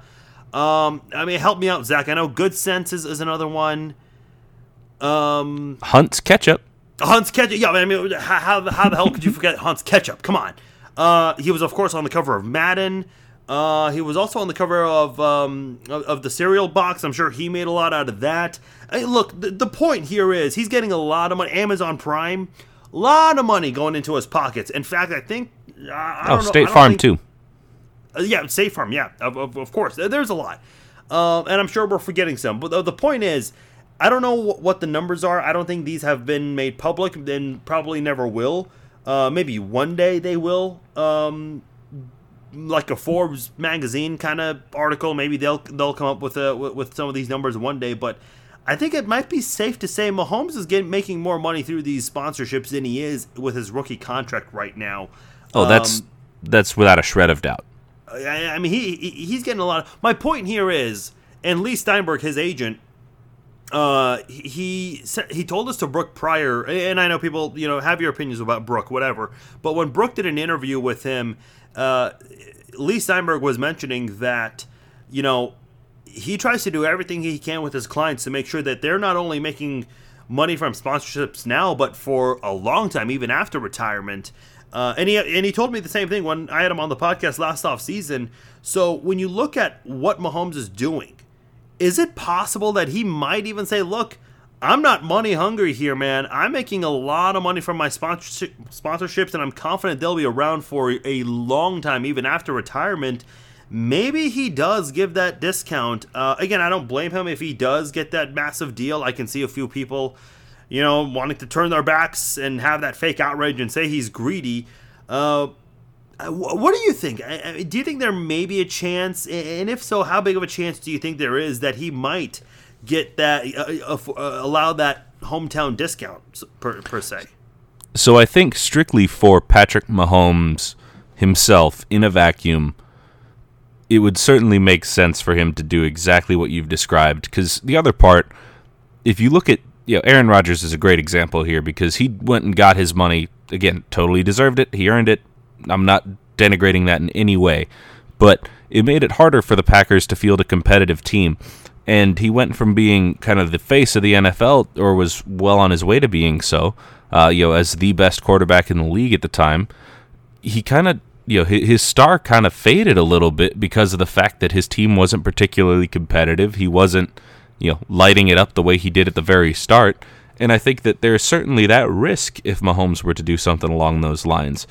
Um, I mean, help me out, Zach. I know Good Sense is, is another one. Um, Hunt's Ketchup. Hunt's Ketchup. Yeah, I mean, how, how, the hell could you forget Hunt's Ketchup? Come on. Uh, he was, of course, on the cover of Madden. Uh, he was also on the cover of, um, of, of the cereal box. I'm sure he made a lot out of that. Hey, look, the, the point here is he's getting a lot of money. Amazon Prime, a lot of money going into his pockets. In fact, I think. I oh, State Farm think, too. Uh, yeah, State Farm. Yeah, of, of, of course. There's a lot, uh, and I'm sure we're forgetting some. But the, the point is, I don't know what the numbers are. I don't think these have been made public, and probably never will. Uh, maybe one day they will. Um, like a Forbes magazine kind of article. Maybe they'll they'll come up with a, with some of these numbers one day. But I think it might be safe to say Mahomes is getting making more money through these sponsorships than he is with his rookie contract right now. Oh, that's um, that's without a shred of doubt. I, I mean, he, he he's getting a lot. Of, my point here is, and Leigh Steinberg, his agent, uh, he he told us to Brooke Pryor, and I know people, you know, have your opinions about Brooke, whatever. But when Brooke did an interview with him, uh, Leigh Steinberg was mentioning that, you know, he tries to do everything he can with his clients to make sure that they're not only making money from sponsorships now, but for a long time, even after retirement. Uh, and he and he told me the same thing when I had him on the podcast last off season. So when you look at what Mahomes is doing is it possible that he might even say, look, I'm not money hungry here, man. I'm making a lot of money from my sponsorship, sponsorships, and I'm confident they'll be around for a long time, even after retirement. Maybe he does give that discount. Uh, again, I don't blame him if he does get that massive deal. I can see a few people, you know, wanting to turn their backs and have that fake outrage and say he's greedy. Uh, uh, what do you think? Do you think there may be a chance, and if so, how big of a chance do you think there is that he might get that, uh, uh, uh, allow that hometown discount per, per se? So I think strictly for Patrick Mahomes himself in a vacuum, it would certainly make sense for him to do exactly what you've described. Because the other part, if you look at, you know, Aaron Rodgers is a great example here because he went and got his money again, totally deserved it. He earned it I'm not denigrating that in any way, but it made it harder for the Packers to field a competitive team. And he went from being kind of the face of the NFL, or was well on his way to being so, uh, you know, as the best quarterback in the league at the time. He kind of, you know, his star kind of faded a little bit because of the fact that his team wasn't particularly competitive. He wasn't, you know, lighting it up the way he did at the very start. And I think that there's certainly that risk if Mahomes were to do something along those lines.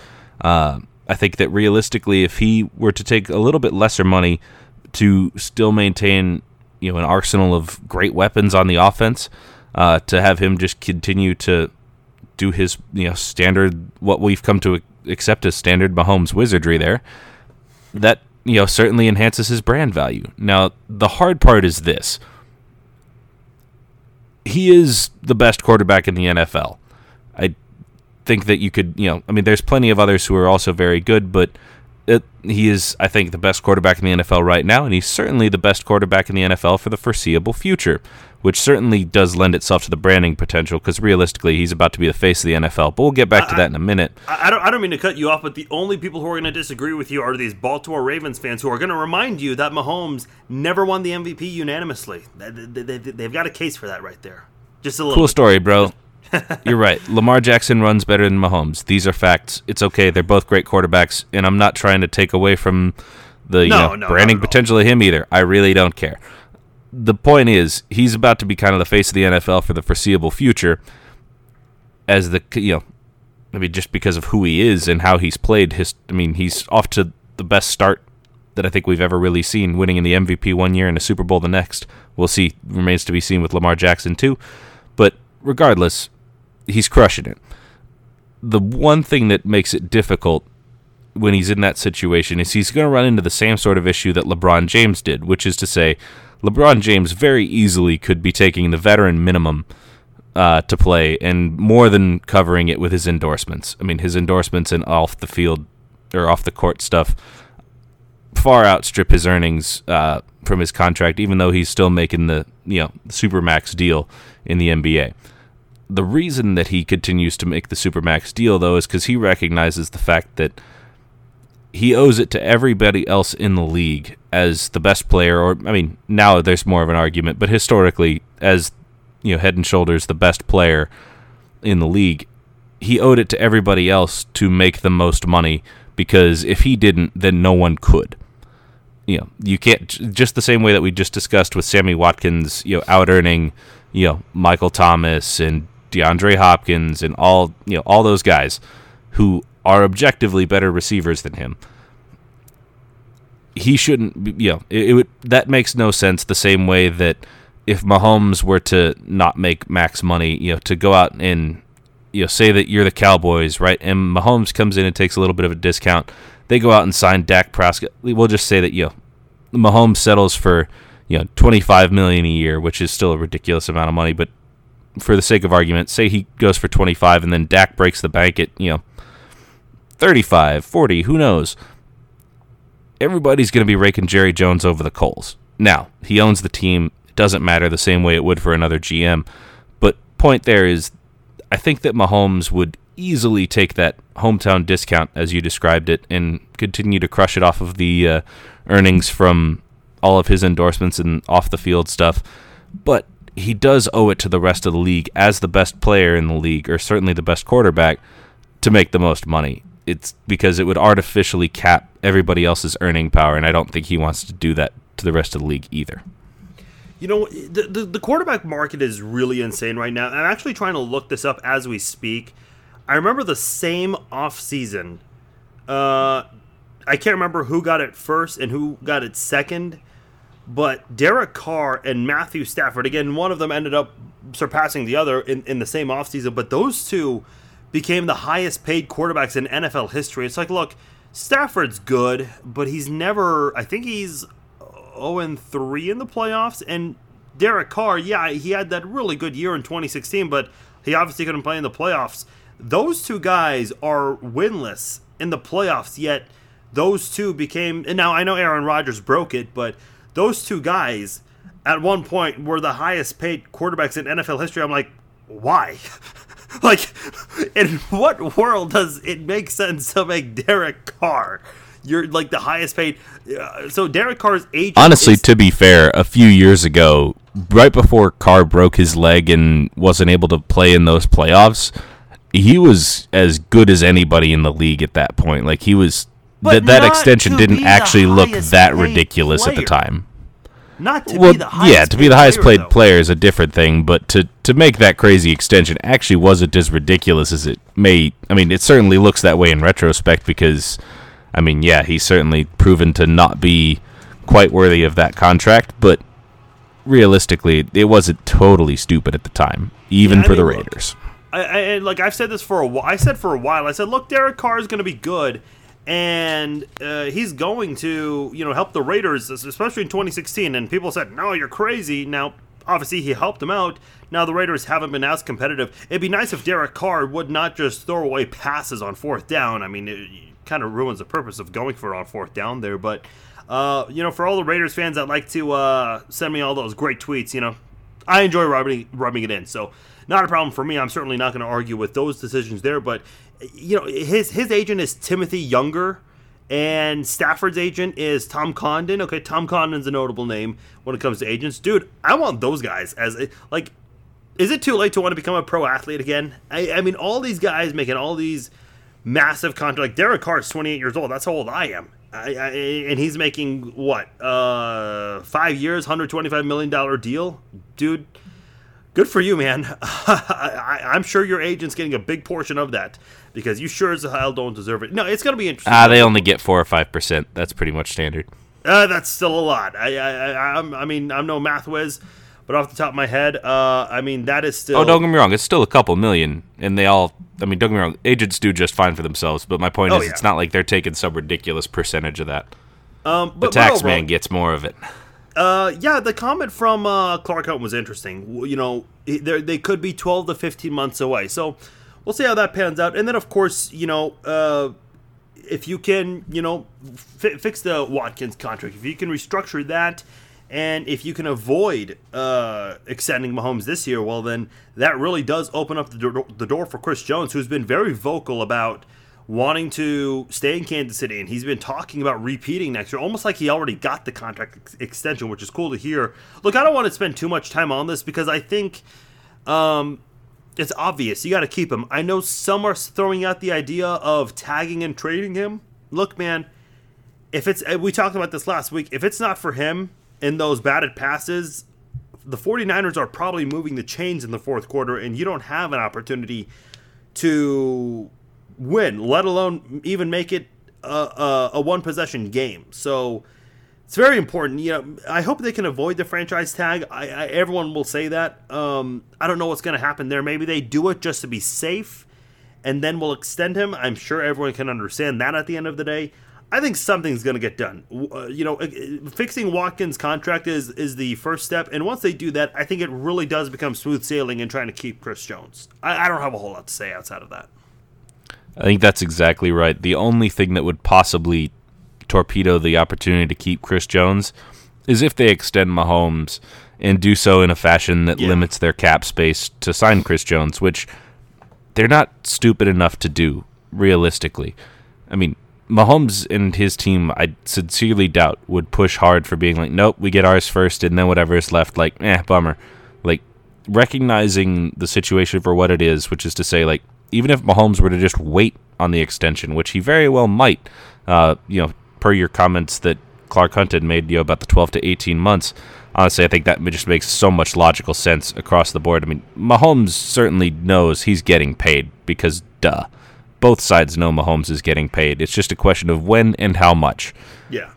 Uh, I think that realistically, if he were to take a little bit lesser money to still maintain, you know, an arsenal of great weapons on the offense, uh, to have him just continue to do his, you know, standard what we've come to accept as standard Mahomes wizardry there, that you know certainly enhances his brand value. Now, the hard part is this: he is the best quarterback in the NFL. I think that you could, you know, I mean, there's plenty of others who are also very good, but it, he is, I think, the best quarterback in the NFL right now, and he's certainly the best quarterback in the NFL for the foreseeable future, which certainly does lend itself to the branding potential because realistically, he's about to be the face of the NFL. But we'll get back to that in a minute. I, I, don't, I don't mean to cut you off, but the only people who are going to disagree with you are these Baltimore Ravens fans who are going to remind you that Mahomes never won the MVP unanimously. They, they, they, they've got a case for that right there. Just a little cool story, bro. You're right. Lamar Jackson runs better than Mahomes. These are facts. It's okay. They're both great quarterbacks, and I'm not trying to take away from the you know, no, branding potential of him either. I really don't care. The point is, he's about to be kind of the face of the NFL for the foreseeable future. As the you know, I mean, just because of who he is and how he's played. His, I mean, he's off to the best start that I think we've ever really seen, winning in the MVP one year and a Super Bowl the next. We'll see. Remains to be seen with Lamar Jackson too. But regardless, he's crushing it. The one thing that makes it difficult when he's in that situation is he's going to run into the same sort of issue that LeBron James did, which is to say, LeBron James very easily could be taking the veteran minimum uh, to play and more than covering it with his endorsements. I mean, his endorsements and off the field or off the court stuff far outstrip his earnings uh, from his contract, even though he's still making the you know super max deal in the NBA The reason that he continues to make the Supermax deal, though, is because he recognizes the fact that he owes it to everybody else in the league as the best player, or, I mean, now there's more of an argument, but historically, as, you know, head and shoulders the best player in the league, he owed it to everybody else to make the most money because if he didn't, then no one could. You know, you can't just the same way that we just discussed with Sammy Watkins, you know, out earning, you know, Michael Thomas and DeAndre Hopkins and all, you know, all those guys who are objectively better receivers than him. He shouldn't, you know, it, it would that makes no sense. The same way that if Mahomes were to not make max money, you know, to go out and you know, say that you're the Cowboys, right? And Mahomes comes in and takes a little bit of a discount. They go out and sign Dak Prescott. We'll just say that you know, Mahomes settles for you know 25 million a year, which is still a ridiculous amount of money. But for the sake of argument, say he goes for 25, and then Dak breaks the bank at you know 35, 40, who knows? Everybody's going to be raking Jerry Jones over the coals. Now he owns the team. It doesn't matter the same way it would for another GM. But point there is I think that Mahomes would easily take that hometown discount, as you described it, and continue to crush it off of the uh, earnings from all of his endorsements and off the field stuff. But he does owe it to the rest of the league as the best player in the league, or certainly the best quarterback, to make the most money. It's because it would artificially cap everybody else's earning power, and I don't think he wants to do that to the rest of the league either. You know, the, the, the quarterback market is really insane right now. I'm actually trying to look this up as we speak. I remember the same off season. Uh, I can't remember who got it first and who got it second, but Derek Carr and Matthew Stafford, again, one of them ended up surpassing the other in, in the same offseason, but those two became the highest paid quarterbacks in NFL history. It's like, look, Stafford's good, but he's never, I think he's 0 3 in the playoffs. And Derek Carr, yeah, he had that really good year in 2016, but he obviously couldn't play in the playoffs. Those two guys are winless in the playoffs, yet those two became. And now I know Aaron Rodgers broke it, but those two guys at one point were the highest paid quarterbacks in NFL history. I'm like, why? *laughs* like, in what world does it make sense to make Derek Carr you're like the highest paid. Uh, so Derek Carr's age. Honestly, is, to be fair, a few years ago, right before Carr broke his leg and wasn't able to play in those playoffs, he was as good as anybody in the league at that point. Like he was. Th- that extension didn't actually look that ridiculous player. at the time. Not to well, be the highest yeah, to be the highest player, played player is a different thing, but to to make that crazy extension actually wasn't as ridiculous as it may. I mean, it certainly looks that way in retrospect because I mean, yeah, he's certainly proven to not be quite worthy of that contract, but realistically, it wasn't totally stupid at the time, even yeah, for the Raiders. Look, I, I, like I've said this for a while. I said for a while. I said, look, Derek Carr is going to be good, and uh, he's going to you know help the Raiders, especially in 2016. And people said, no, you're crazy. Now, obviously, he helped them out. Now the Raiders haven't been as competitive. It'd be nice if Derek Carr would not just throw away passes on fourth down. I mean, it, kind of ruins the purpose of going for it on fourth down there. But uh, you know, for all the Raiders fans that like to uh, send me all those great tweets, you know, I enjoy rubbing rubbing it in. So not a problem for me. I'm certainly not going to argue with those decisions there. But you know, his his agent is Timothy Younger. And Stafford's agent is Tom Condon. Okay, Tom Condon's a notable name when it comes to agents. Dude, I want those guys as like is it too late to want to become a pro athlete again? I, I mean, all these guys making all these massive contract. Like Derek Carr is 28 years old. That's how old I am. I, I, and he's making what uh, five years, 125 million dollar deal, dude. Good for you, man. *laughs* I, am sure your agent's getting a big portion of that because you sure as hell don't deserve it. No, it's gonna be interesting. Ah, they only get four or five percent. That's pretty much standard. Uh, that's still a lot. I, I, I'm. I mean, I'm no math whiz, but off the top of my head, uh, I mean that is still. Oh, don't get me wrong. It's still a couple million, and they all. I mean, don't get me wrong. Agents do just fine for themselves, but my point oh, is, yeah. it's not like they're taking some ridiculous percentage of that. Um, but, the tax man gets more of it. Uh, yeah, the comment from uh, Clark Hunt was interesting. You know, they could be 12 to 15 months away. So we'll see how that pans out. And then, of course, you know, uh, if you can, you know, fi- fix the Watkins contract, if you can restructure that And if you can avoid uh, extending Mahomes this year, well, then that really does open up the door, the door for Chris Jones, who's been very vocal about wanting to stay in Kansas City, and he's been talking about repeating next year, almost like he already got the contract ex- extension, which is cool to hear. Look, I don't want to spend too much time on this because I think um, it's obvious you got to keep him. I know some are throwing out the idea of tagging and trading him. Look, man, if it's we talked about this last week, if it's not for him in those batted passes, the 49ers are probably moving the chains in the fourth quarter, and you don't have an opportunity to win, let alone even make it a, a, a one possession game. So it's very important. You know, I hope they can avoid the franchise tag. I, I everyone will say that. Um, I don't know what's going to happen there. Maybe they do it just to be safe, and then we'll extend him. I'm sure everyone can understand that at the end of the day. I think something's going to get done. Uh, you know, fixing Watkins' contract is is the first step, and once they do that, I think it really does become smooth sailing in trying to keep Chris Jones. I, I don't have a whole lot to say outside of that. I think that's exactly right. The only thing that would possibly torpedo the opportunity to keep Chris Jones is if they extend Mahomes and do so in a fashion that yeah. limits their cap space to sign Chris Jones, which they're not stupid enough to do, realistically. I mean, Mahomes and his team, I sincerely doubt, would push hard for being like, nope, we get ours first, and then whatever is left, like, eh, bummer. Like, recognizing the situation for what it is, which is to say, like, even if Mahomes were to just wait on the extension, which he very well might, uh, you know, per your comments that Clark Hunt had made, you know, about the 12 to 18 months, honestly, I think that just makes so much logical sense across the board. I mean, Mahomes certainly knows he's getting paid because, duh. Both sides know Mahomes is getting paid. It's just a question of when and how much. Yeah.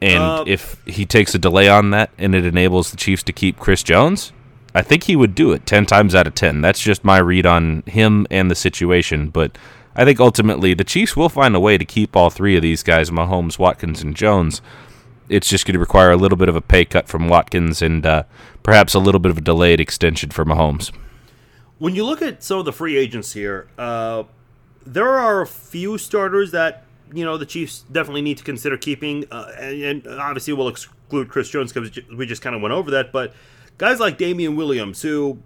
And uh, if he takes a delay on that and it enables the Chiefs to keep Chris Jones, I think he would do it 10 times out of 10. That's just my read on him and the situation. But I think ultimately the Chiefs will find a way to keep all three of these guys Mahomes, Watkins, and Jones. It's just going to require a little bit of a pay cut from Watkins and uh, perhaps a little bit of a delayed extension for Mahomes. When you look at some of the free agents here, uh, there are a few starters that you know the Chiefs definitely need to consider keeping, uh, and, and, obviously we'll exclude Chris Jones because we just kind of went over that. But guys like Damien Williams, who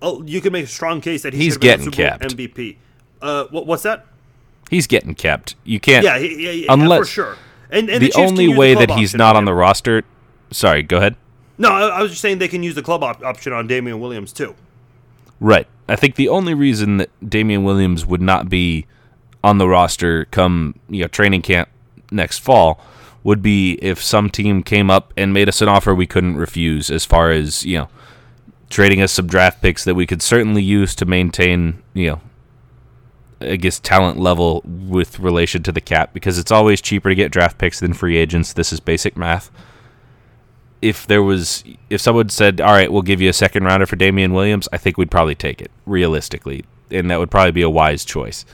oh, you can make a strong case that he he's getting kept MVP. Uh, what, what's that? He's getting kept. You can't. Yeah, yeah, yeah unless for sure. And, and the, the only way the that he's not on the roster. Sorry, go ahead. No, I, I, was just saying they can use the club op- option on Damien Williams too. Right. I think the only reason that Damien Williams would not be on the roster come you know training camp next fall would be if some team came up and made us an offer we couldn't refuse as far as, you know, trading us some draft picks that we could certainly use to maintain, you know, I guess talent level with relation to the cap because it's always cheaper to get draft picks than free agents. This is basic math. If there was, if someone said, "All right, we'll give you a second rounder for Damien Williams," I think we'd probably take it realistically, and that would probably be a wise choice.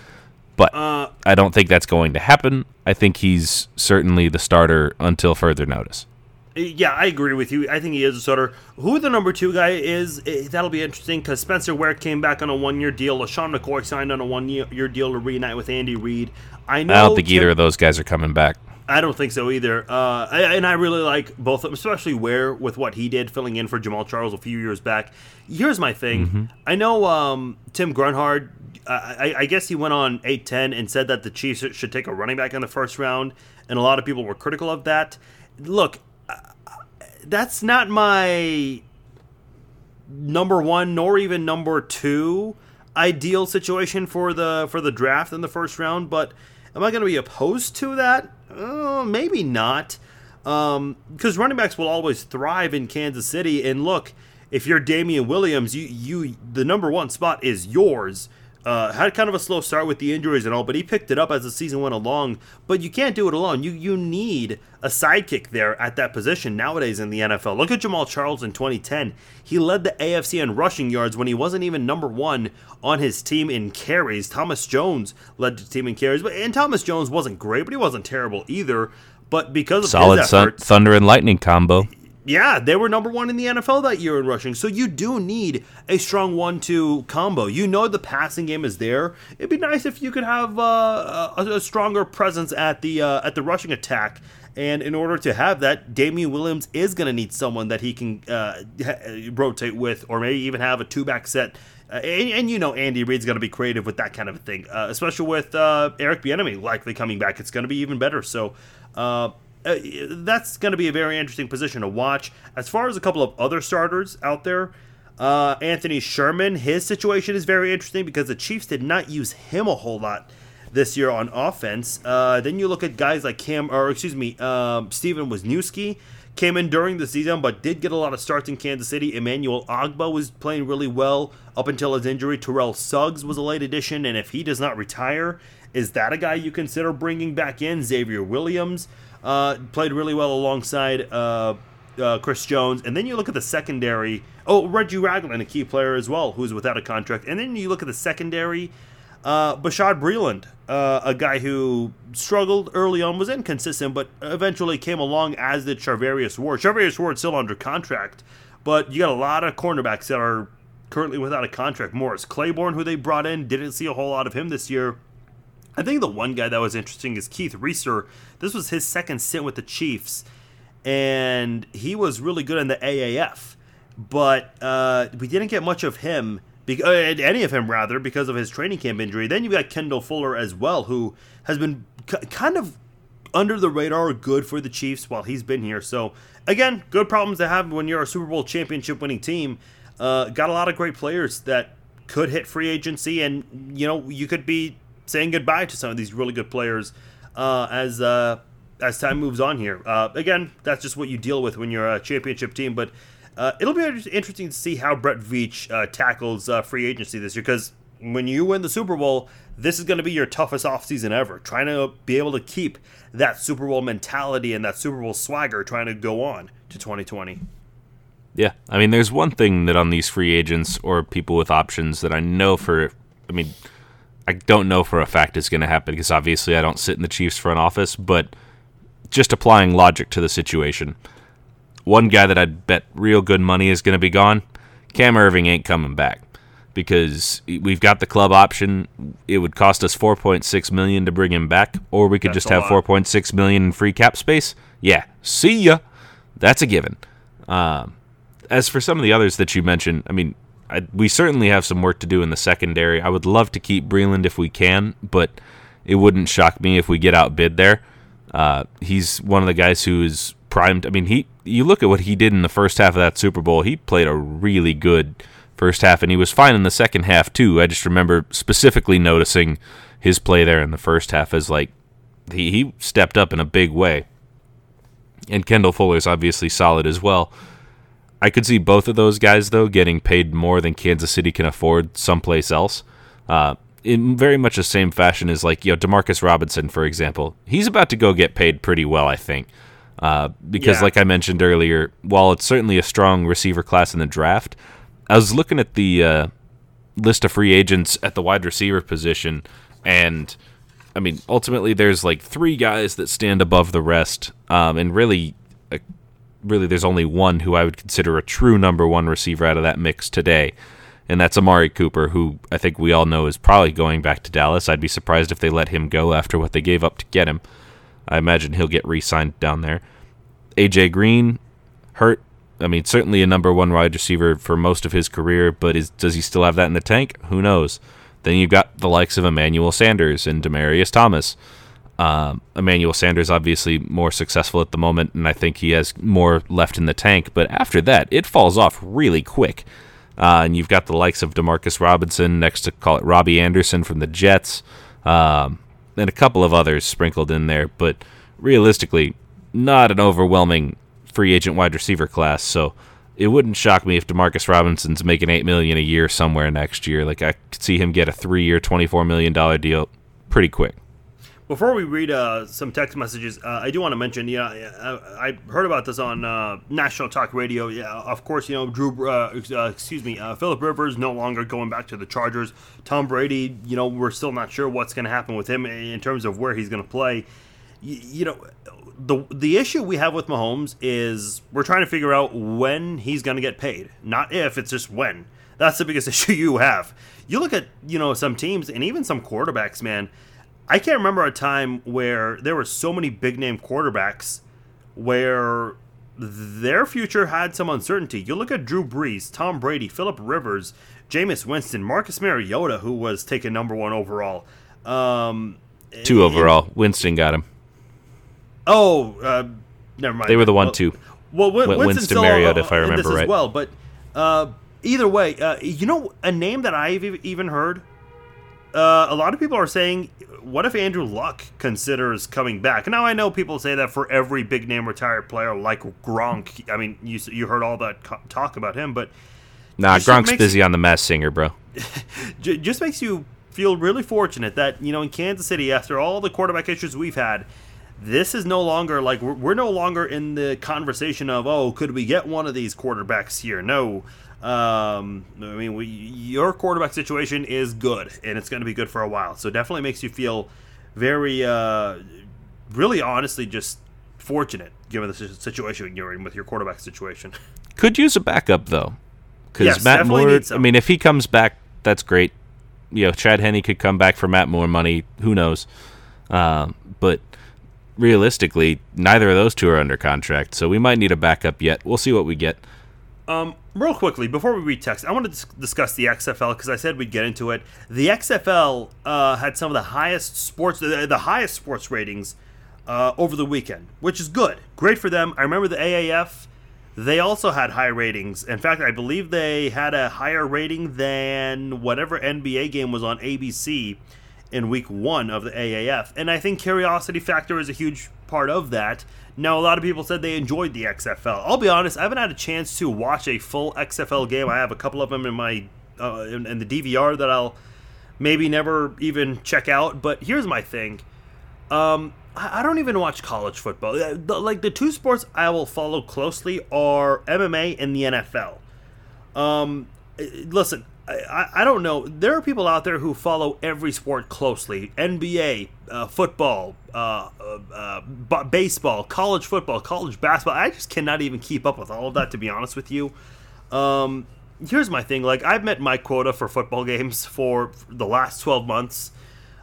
But uh, I don't think that's going to happen. I think he's certainly the starter until further notice. Yeah, I agree with you. I think he is a starter. Who the number two guy is, that'll be interesting because Spencer Ware came back on a one year deal. LeSean McCoy signed on a one year deal to reunite with Andy Reid. I. I don't think Tim, either of those guys are coming back. I don't think so either. Uh, and I really like both of them, especially Ware with what he did filling in for Jamaal Charles a few years back. Here's my thing. Mm-hmm. I know um, Tim Grunhard I, I, guess he went on 8-10 and said that the Chiefs should take a running back in the first round, and a lot of people were critical of that. Look, that's not my number one nor even number two ideal situation for the for the draft in the first round, but am I going to be opposed to that? Uh, maybe not, because um, running backs will always thrive in Kansas City. And look, if you're Damien Williams, you you the number one spot is yours. Uh, had kind of a slow start with the injuries and all, but he picked it up as the season went along. But you can't do it alone. You you need a sidekick there at that position nowadays in the NFL. Look at Jamaal Charles in 2010. He led the AFC in rushing yards when he wasn't even number one on his team in carries. Thomas Jones led the team in carries, but and Thomas Jones wasn't great, but he wasn't terrible either. But because of solid efforts, thunder and lightning combo. Yeah, they were number one in the NFL that year in rushing. So you do need a strong one-two combo. You know the passing game is there. It'd be nice if you could have uh, a, a, stronger presence at the uh, at the rushing attack. And in order to have that, Damien Williams is going to need someone that he can uh, rotate with, or maybe even have a two-back set. Uh, and, and, you know Andy Reid's going to be creative with that kind of thing, uh, especially with uh, Eric Bieniemy likely coming back. It's going to be even better. So uh, that's going to be a very interesting position to watch. As far as a couple of other starters out there, uh, Anthony Sherman, his situation is very interesting because the Chiefs did not use him a whole lot this year on offense. Uh, then you look at guys like Cam, or excuse me, um, Stefen Wisniewski came in during the season, but did get a lot of starts in Kansas City. Emmanuel Ogbah was playing really well up until his injury. Terrell Suggs was a late addition, and if he does not retire, is that a guy you consider bringing back in? Xavier Williams. Uh, played really well alongside uh, uh, Chris Jones. And then you look at the secondary. Oh, Reggie Ragland, a key player as well, who's without a contract. And then you look at the secondary. Uh, Bashaud Breeland, uh, a guy who struggled early on, was inconsistent, but eventually came along as did Charvarius Ward. Charvarius Ward still under contract, but you got a lot of cornerbacks that are currently without a contract. Morris Claiborne, who they brought in, didn't see a whole lot of him this year. I think the one guy that was interesting is Keith Reaser. This was his second stint with the Chiefs, and he was really good in the AAF. But uh, we didn't get much of him, be- uh, any of him rather, because of his training camp injury. Then you got Kendall Fuller as well, who has been c- kind of under the radar good for the Chiefs while he's been here. So again, good problems to have when you're a Super Bowl championship winning team. Uh, got a lot of great players that could hit free agency, and you know you could be saying goodbye to some of these really good players uh, as uh, as time moves on here. Uh, again, that's just what you deal with when you're a championship team. But uh, it'll be interesting to see how Brett Veach uh, tackles uh, free agency this year because when you win the Super Bowl, this is going to be your toughest offseason ever. Trying to be able to keep that Super Bowl mentality and that Super Bowl swagger trying to go on to 2020. Yeah, I mean, there's one thing that on these free agents or people with options that I know for, I mean, I don't know for a fact it's going to happen because obviously I don't sit in the Chiefs front office, but just applying logic to the situation. One guy that I'd bet real good money is going to be gone. Cam Erving ain't coming back because we've got the club option. It would cost us 4.6 million to bring him back, or we could That's just have 4.6 million in free cap space. Yeah, see ya. That's a given. Um, as for some of the others that you mentioned, I mean, I, we certainly have some work to do in the secondary. I would love to keep Breeland if we can, but it wouldn't shock me if we get outbid there. Uh, he's one of the guys who is primed. I mean, he you look at what he did in the first half of that Super Bowl. He played a really good first half, and he was fine in the second half too. I just remember specifically noticing his play there in the first half as like he, he stepped up in a big way. And Kendall Fuller is obviously solid as well. I could see both of those guys though getting paid more than Kansas City can afford someplace else. Uh, in very much the same fashion as like you know Demarcus Robinson, for example, he's about to go get paid pretty well, I think, uh, because yeah. like I mentioned earlier, while it's certainly a strong receiver class in the draft, I was looking at the uh, list of free agents at the wide receiver position, and I mean ultimately there's like three guys that stand above the rest, um, and really really there's only one who I would consider a true number one receiver out of that mix today, and that's Amari Cooper, who I think we all know is probably going back to Dallas. I'd be surprised if they let him go after what they gave up to get him. I imagine he'll get re-signed down there. AJ Green, hurt. I mean, certainly a number one wide receiver for most of his career, but is, does he still have that in the tank? Who knows? Then you've got the likes of Emmanuel Sanders and Demaryius Thomas. Um, Emmanuel Sanders obviously more successful at the moment, and I think he has more left in the tank. But after that, it falls off really quick. Uh, and you've got the likes of Demarcus Robinson next to call it Robbie Anderson from the Jets, um, and a couple of others sprinkled in there. But realistically, not an overwhelming free agent wide receiver class. So it wouldn't shock me if Demarcus Robinson's making eight million a year somewhere next year. Like I could see him get a three-year, twenty-four million dollar deal pretty quick. Before we read uh, some text messages, uh, I do want to mention, yeah, I, I heard about this on uh, National Talk Radio. Yeah, of course, you know, Drew, uh, uh, excuse me, uh, Philip Rivers no longer going back to the Chargers. Tom Brady, you know, we're still not sure what's going to happen with him in terms of where he's going to play. you, you know, the the issue we have with Mahomes is we're trying to figure out when he's going to get paid, not if. It's just when. That's the biggest *laughs* issue you have. You look at you know some teams and even some quarterbacks, man. I can't remember a time where there were so many big name quarterbacks where their future had some uncertainty. You look at Drew Brees, Tom Brady, Philip Rivers, Jameis Winston, Marcus Mariota, who was taken number one overall. Um, Two overall. Winston got him. Oh, uh, never mind. They were the one well, two. Well, Win- Winston Winston Mariota, uh, if I remember right. As well, but uh, either way, uh, you know, a name that I've even heard. Uh, a lot of people are saying, "What if Andrew Luck considers coming back?" Now I know people say that for every big name retired player like Gronk. I mean, you you heard all that co- talk about him, but Nah, Gronk's makes- busy on the Masked Singer, bro. *laughs* just makes you feel really fortunate that you know in Kansas City, after all the quarterback issues we've had, this is no longer like we're, we're no longer in the conversation of oh, could we get one of these quarterbacks here? No. Um, I mean, we, your quarterback situation is good, and it's going to be good for a while. So definitely makes you feel very, uh, really, honestly, just fortunate given the situation you're in with your quarterback situation. Could use a backup though, because Yes, Matt Moore. I mean, if he comes back, that's great. You know, Chad Henne could come back for Matt Moore money. Who knows? Um, but realistically, neither of those two are under contract, so we might need a backup yet. We'll see what we get. Um, real quickly, before we read text, I want to dis- discuss the XFL because I said we'd get into it. The XFL uh, had some of the highest sports, the, the highest sports ratings uh, over the weekend, which is good. Great for them. I remember the AAF; they also had high ratings. In fact, I believe they had a higher rating than whatever NBA game was on ABC in week one of the AAF. And I think curiosity factor is a huge part of that. Now, a lot of people said they enjoyed the XFL. I'll be honest, I haven't had a chance to watch a full XFL game. I have a couple of them in my uh, in, in the DVR that I'll maybe never even check out. But here's my thing. Um, I don't even watch college football. Uh, Like the two sports I will follow closely are MMA and the NFL. Um, uh, listen, I, I- don't know. There are people out there who follow every sport closely: NBA, uh, football, uh, uh, uh, b- baseball, college football, college basketball. I just cannot even keep up with all of that, to be honest with you. Um, here's my thing: like I've met my quota for football *laughs* games for the last twelve months.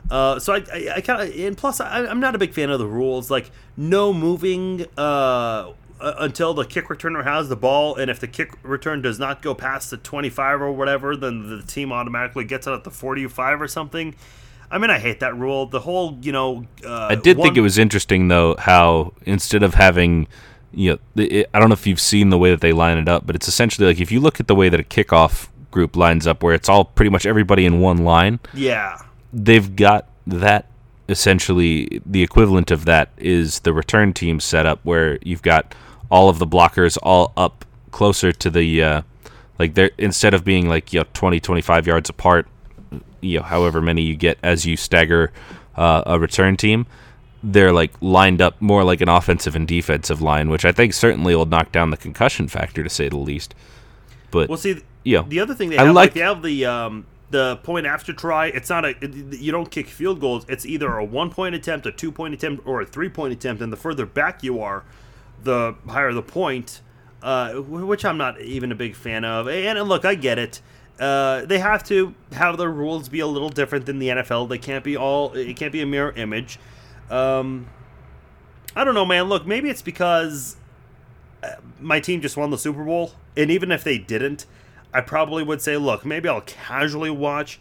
Uh, so I, I, I kind of, and plus, I, I'm not a big fan of the rules. Like, no moving uh, uh, until the kick returner has the ball, and if the kick return does not go past the 25 or whatever, then the team automatically gets it at the 45 or something. I mean, I hate that rule. The whole, you know, uh, I did think it was interesting though how instead of having, you know, it, I don't know if you've seen the way that they line it up, but it's essentially like if you look at the way that a kickoff group lines up, where it's all pretty much everybody in one line. Yeah, they've got that essentially the equivalent of that is the return team setup where you've got all of the blockers all up closer to the uh, like they're instead of being like you know 20 25 yards apart you know however many you get as you stagger uh, a return team they're like lined up more like an offensive and defensive line which i think certainly will knock down the concussion factor to say the least but we'll see, Yeah. the other thing they I have, like, like- they have the um, the point after try. It's not a it, you don't kick field goals. It's either a one point attempt, a two point attempt, or a three point attempt. And the further back you are, the higher the point. Uh, which I'm not even a big fan of. And, and look, I get it. Uh, they have to have their rules be a little different than the NFL. They can't be all. It can't be a mirror image. Um, I don't know, man. Look, maybe it's because my team just won the Super Bowl, and even if they didn't, I probably would say, look, maybe I'll casually watch.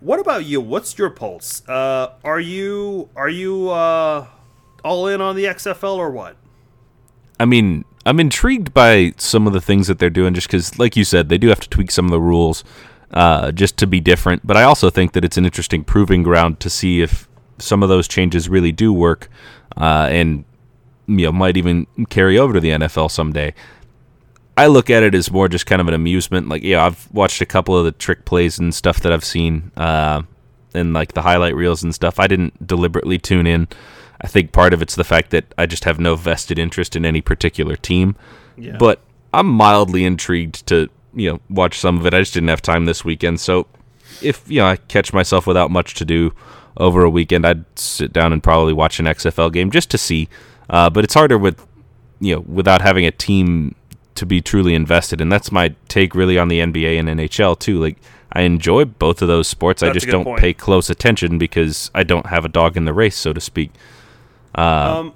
What about you? What's your pulse? Uh, are you are you uh, all in on the XFL or what? I mean, I'm intrigued by some of the things that they're doing, just because, like you said, they do have to tweak some of the rules uh, just to be different. But I also think that it's an interesting proving ground to see if some of those changes really do work, uh, and you know might even carry over to the NFL someday. I look at it as more just kind of an amusement. Like, yeah, I've watched a couple of the trick plays and stuff that I've seen, uh, and like the highlight reels and stuff. I didn't deliberately tune in. I think part of it's the fact that I just have no vested interest in any particular team. Yeah. But I'm mildly intrigued to, you know, watch some of it. I just didn't have time this weekend. So if, you know, I catch myself without much to do over a weekend, I'd sit down and probably watch an XFL game just to see. Uh, but it's harder with you know without having a team to be truly invested, and that's my take really on the NBA and NHL too. Like I enjoy both of those sports. That's I just don't point. pay close attention because I don't have a dog in the race, so to speak. Um,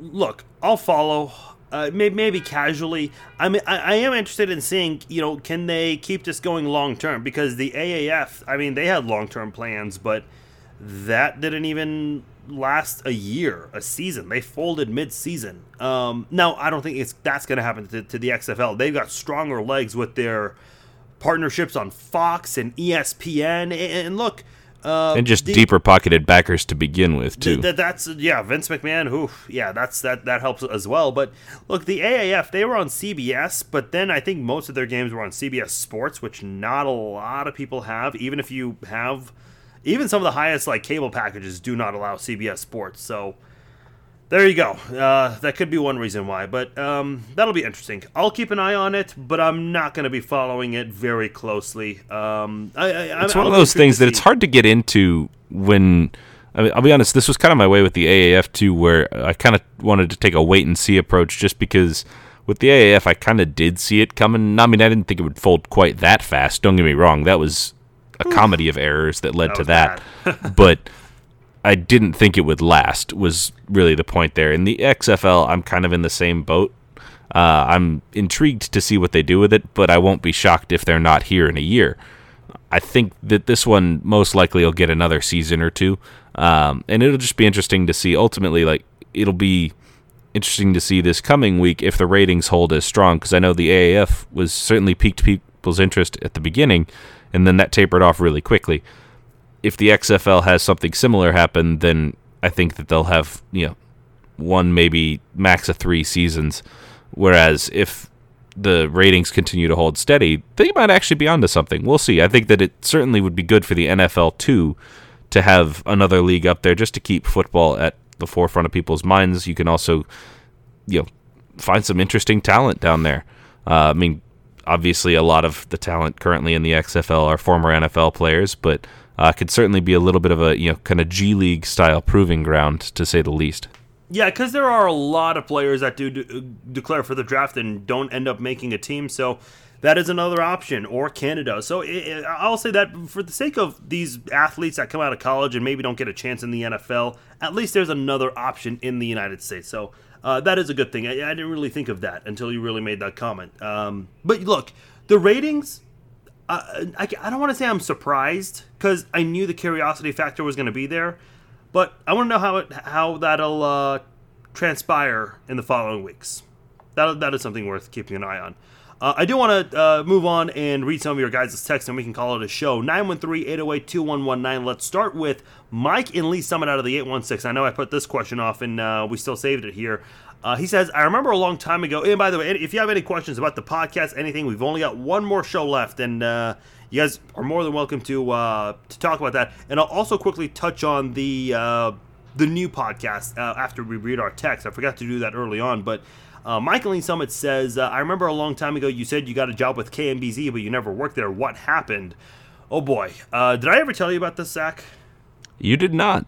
look, I'll follow. Uh, maybe, maybe casually. I mean, I, I am interested in seeing, you know, can they keep this going long term? Because the AAF, I mean, they had long term plans, but that didn't even last a year, a season. They folded mid season. Um, now, I don't think it's that's going to happen to, the XFL. They've got stronger legs with their partnerships on Fox and ESPN. And, and look, uh, And just the- deeper pocketed backers to begin with too. Th- th- that's yeah, Vince McMahon. Who yeah, that's that that helps as well. But look, the AAF they were on CBS, but then I think most of their games were on CBS Sports, which not a lot of people have. Even if you have, even some of the highest like cable packages do not allow CBS Sports. So there you go. Uh, that could be one reason why, but um, that'll be interesting. I'll keep an eye on it, but I'm not going to be following it very closely. Um, I, I, it's one of those things that it's hard to get into when I mean, I'll be honest, this was kind of my way with the AAF too, where I kind of wanted to take a wait and see approach, just because with the AAF I kind of did see it coming. I mean, I didn't think it would fold quite that fast. Don't get me wrong, that was a comedy of errors that led That to that, *laughs* but. I didn't think it would last. Was really the point there. In the XFL, I'm kind of in the same boat. Uh, I'm intrigued to see what they do with it, but I won't be shocked if they're not here in a year. I think that this one most likely will get another season or two, um, and it'll just be interesting to see. Ultimately, like it'll be interesting to see this coming week if the ratings hold as strong. Because I know the AAF was certainly piqued people's interest at the beginning, and then that tapered off really quickly. If the XFL has something similar happen, then I think that they'll have you know one maybe max of three seasons. Whereas if the ratings continue to hold steady, they might actually be onto something. We'll see. I think that it certainly would be good for the NFL too to have another league up there just to keep football at the forefront of people's minds. You can also, you know, find some interesting talent down there. Uh, I mean, obviously, a lot of the talent currently in the XFL are former NFL players, but uh, could certainly be a little bit of a you know kind of G League style proving ground to say the least. Yeah, because there are a lot of players that do de- declare for the draft and don't end up making a team. So that is another option, or Canada. So i i I'll say that for the sake of these athletes that come out of college and maybe don't get a chance in the NFL, at least there's another option in the United States. So uh, that is a good thing. I, I didn't really think of that until you really made that comment. Um, but look, the ratings. I, I don't want to say I'm surprised because I knew the curiosity factor was going to be there, but I want to know how it how that'll uh, transpire in the following weeks. That that is something worth keeping an eye on. Uh, I do want to uh, move on and read some of your guys' texts, and we can call it a show. 913-808-2119. Let's start with Mike and Lee Summit out of the 816. I know I put this question off, and uh, we still saved it here. Uh, he says, I remember a long time ago, and by the way, if you have any questions about the podcast, anything, we've only got one more show left, and uh, you guys are more than welcome to uh, to talk about that. And I'll also quickly touch on the uh, the new podcast uh, after we read our text. I forgot to do that early on, but uh, Michael Lee Summit says, uh, I remember a long time ago you said you got a job with KMBZ, but you never worked there. What happened? Oh boy, uh, did I ever tell you about this, Zach? You did not.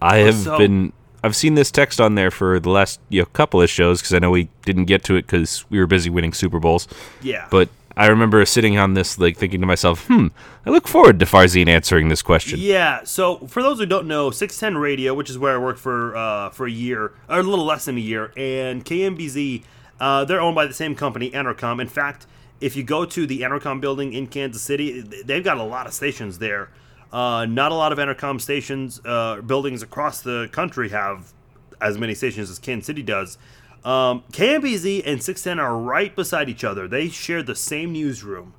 I have so- been. I've seen this text on there for the last you know, couple of shows because I know we didn't get to it because we were busy winning Super Bowls. Yeah. But I remember sitting on this, like thinking to myself, "Hmm, I look forward to Farzin answering this question." Yeah. So for those who don't know, 610 Radio, which is where I worked for uh, for a year, or a little less than a year, and KMBZ, uh, they're owned by the same company, Entercom. In fact, if you go to the Entercom building in Kansas City, they've got a lot of stations there. Uh, not a lot of Entercom stations, uh, buildings across the country have as many stations as Kansas City does. Um, KMBZ and 610 are right beside each other. They share the same newsroom.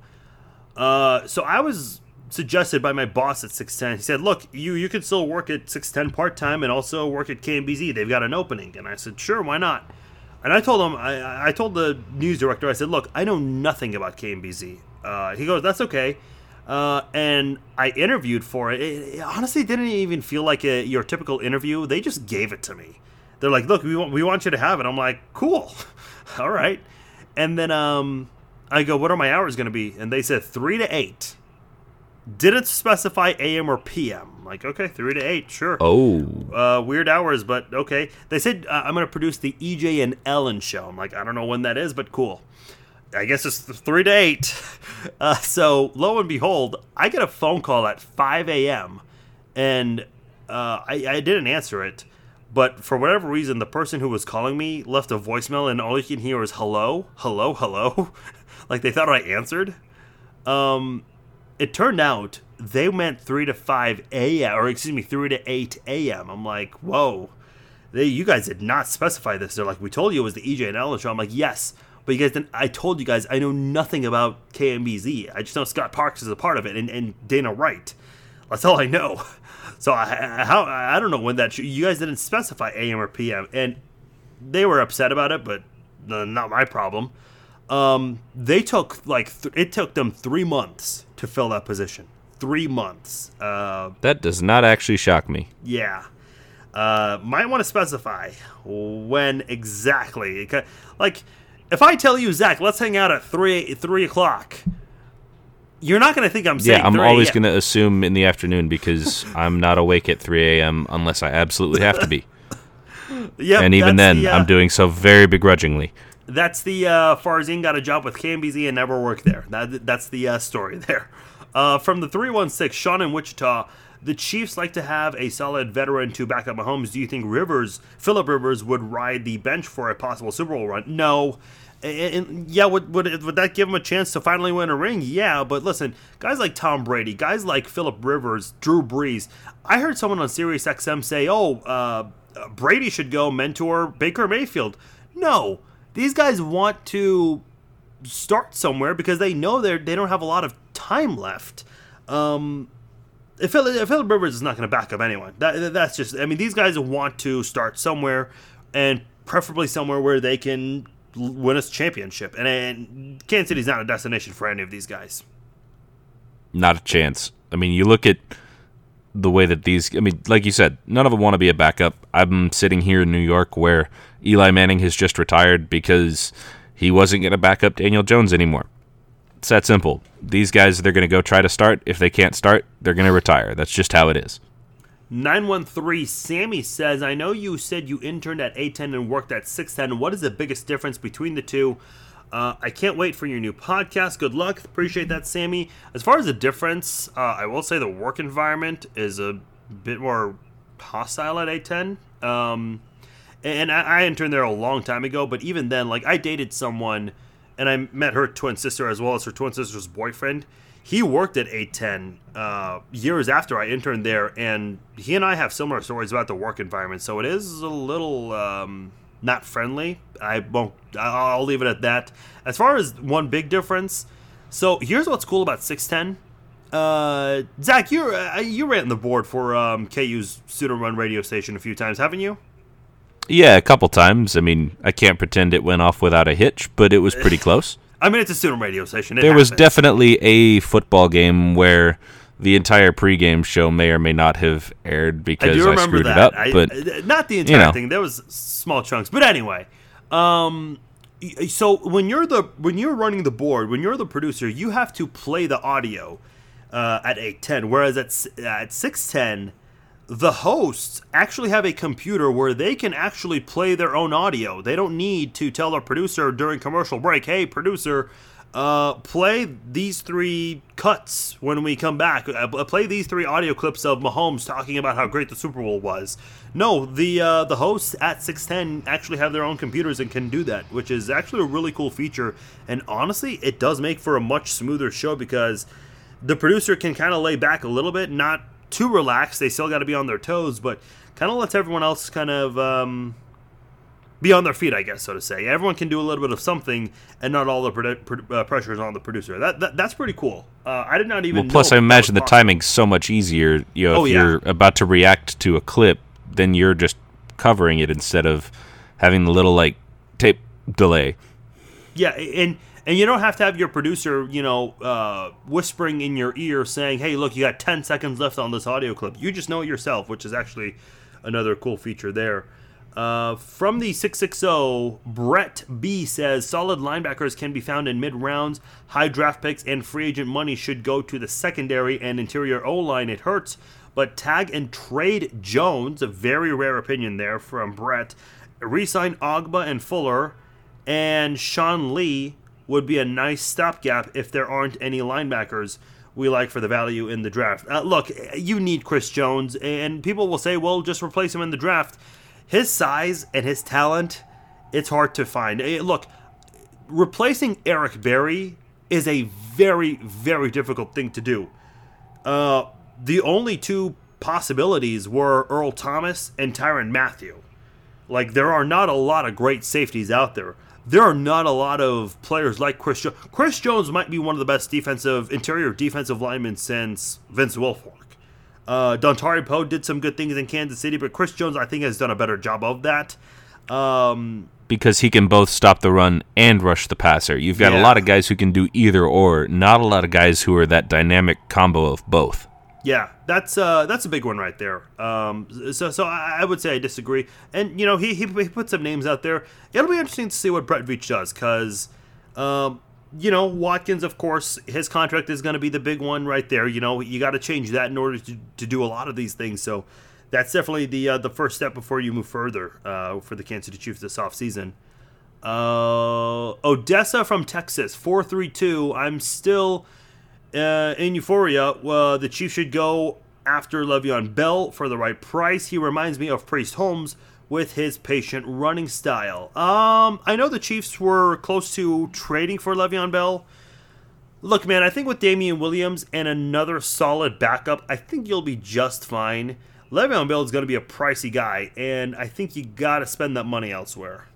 Uh, so I was suggested by my boss at 610. He said, "Look, you you could still work at 610 part time and also work at KMBZ. They've got an opening." And I said, "Sure, why not?" And I told him, I, I told the news director, I said, "Look, I know nothing about KMBZ." Uh, he goes, "That's okay." Uh, and I interviewed for it. It, it honestly didn't even feel like a, your typical interview. They just gave it to me. They're like, "Look, we want we want you to have it." I'm like, "Cool, *laughs* all right." And then um, I go, "What are my hours going to be?" And they said three to eight Didn't specify AM or PM. Like, okay, 3 to 8, sure. Oh, Uh, weird hours, but okay. They said uh, I'm going to produce the EJ and Ellen show. I'm like, I don't know when that is, but cool. I guess it's 3 to 8. *laughs* Uh, so, lo and behold, I get a phone call at 5 a.m. and uh, I, I didn't answer it. But for whatever reason, the person who was calling me left a voicemail, and all you can hear is hello, hello, hello. *laughs* like they thought I answered. Um, it turned out they meant 3 to 5 a.m., or excuse me, 3 to 8 a.m. I'm like, whoa. They, you guys did not specify this. They're like, we told you it was the EJ and Ellen show. I'm like, yes, but you guys didn't. I told you guys I know nothing about KMBZ. I just know Scott Parks is a part of it and, and Dana Wright. That's all I know. *laughs* So I, I how I don't know when that you guys didn't specify AM or PM, and they were upset about it, but uh, not my problem. Um, they took like th- it took them three months to fill that position. Three months. Uh, that does not actually shock me. yeah. Uh, might want to specify when exactly. Like, if I tell you, Zach, let's hang out at three three o'clock, you're not going to think I'm saying. Yeah, I'm 3 always going to assume in the afternoon because *laughs* I'm not awake at 3 a.m. unless I absolutely have to be. *laughs* Yep, and even then, the, uh, I'm doing so very begrudgingly. That's the uh, Farzin got a job with KMBZ and never worked there. That, that's the uh, story *laughs* there. Uh, from the 316, Sean in Wichita, the Chiefs like to have a solid veteran to back up Mahomes. Do you think Rivers, Philip Rivers, would ride the bench for a possible Super Bowl run? No. And, and yeah, would, would would that give him a chance to finally win a ring? Yeah, but listen, guys like Tom Brady, guys like Philip Rivers, Drew Brees. I heard someone on Sirius XM say, "Oh, uh, uh, Brady should go mentor Baker Mayfield." No, these guys want to start somewhere because they know they they don't have a lot of time left. Um, if if Philip Rivers is not going to back up anyone, that, that's just. I mean, these guys want to start somewhere, and preferably somewhere where they can win a championship. And, and Kansas City's not a destination for any of these guys. Not a chance. I mean, you look at the way that these. I mean, like you said, none of them want to be a backup. I'm sitting here in New York where Eli Manning has just retired because he wasn't going to back up Daniel Jones anymore. It's that simple. These guys, they're going to go try to start. If they can't start, they're going to retire. That's just how it is. 913 Sammy says, I know you said you interned at 810 and worked at 610. What is the biggest difference between the two? Uh, I can't wait for your new podcast. Good luck. Appreciate that, Sammy. As far as the difference, uh, I will say the work environment is a bit more hostile at 810. Um, and I, I interned there a long time ago, but even then, like, I dated someone and I met her twin sister as well as her twin sister's boyfriend. He worked at 810 uh, years after I interned there, and he and I have similar stories about the work environment. So it is a little um, not friendly. I won't. I'll leave it at that. As far as one big difference, so here's what's cool about 610. Uh, Zach, you uh, you ran the board for um, KU's student run radio station a few times, haven't you? Yeah, a couple times. I mean, I can't pretend it went off without a hitch, but it was pretty *laughs* close. I mean, it's a student radio station. It There was definitely a football game where the entire pregame show may or may not have aired because do I, screwed that. it up. I- but uh, not the entire know. thing. There was small chunks, but anyway. Um, so when you're the when you're running the board, when you're the producer, you have to play the audio uh, at eight ten. Whereas at at six ten, the hosts actually have a computer where they can actually play their own audio. They don't need to tell their producer during commercial break, "Hey, producer." Uh, play these three cuts when we come back. Uh, play these three audio clips of Mahomes talking about how great the Super Bowl was. No, the uh, the hosts at 610 actually have their own computers and can do that, which is actually a really cool feature. And honestly, it does make for a much smoother show because the producer can kind of lay back a little bit, not too relaxed. They still got to be on their toes, but kind of lets everyone else kind of um, be on their feet, I guess, so to say. Everyone can do a little bit of something, and not all the produ- pro- uh, pressure is on the producer. That, that that's pretty cool. Uh, I did not even. well, plus I imagine the possible. timing's so much easier. You know, Oh, if yeah. you're about to react to a clip, then you're just covering it instead of having the little like tape delay. Yeah, and and you don't have to have your producer, you know, uh, whispering in your ear saying, "Hey, look, you got 10 seconds left on this audio clip." You just know it yourself, which is actually another cool feature there. Uh, from the 660, Brett B says solid linebackers can be found in mid rounds. High draft picks and free agent money should go to the secondary and interior O line. It hurts, but tag and trade Jones, a very rare opinion there from Brett. Resign Ogbah and Fuller, and Sean Lee would be a nice stopgap if there aren't any linebackers we like for the value in the draft. Uh, look, you need Chris Jones, and people will say, well, just replace him in the draft his size and his talent, it's hard to find. Eh, look, replacing Eric Berry is a very, very difficult thing to do. Uh, the only two possibilities were Earl Thomas and Tyrann Mathieu. Like, there are not a lot of great safeties out there. There are not a lot of players like Chris Jones. Chris Jones might be one of the best defensive, interior defensive linemen since Vince Wilfork. Uh, Dontari Poe did some good things in Kansas City, but Chris Jones, I think, has done a better job of that. Um, because he can both stop the run and rush the passer. You've got yeah. a lot of guys who can do either or, not a lot of guys who are that dynamic combo of both. Yeah, that's uh, that's a big one right there. Um, so so I, would say I disagree. And you know he, he, he put some names out there. It'll be interesting to see what Brett Veach does because um, you know, Watkins, of course, his contract is going to be the big one right there. You know, you got to change that in order to, to do a lot of these things. So that's definitely the uh, the first step before you move further uh, for the Kansas City Chiefs this offseason. Uh, Odessa from Texas, 432. I'm still uh, in euphoria. Uh, the Chiefs should go after Le'Veon Bell for the right price. He reminds me of Priest Holmes with his patient running style. Um, I know the Chiefs were close to trading for Le'Veon Bell. Look, man, I think with Damien Williams and another solid backup, I think you'll be just fine. Le'Veon Bell is going to be a pricey guy, and I think you got to spend that money elsewhere.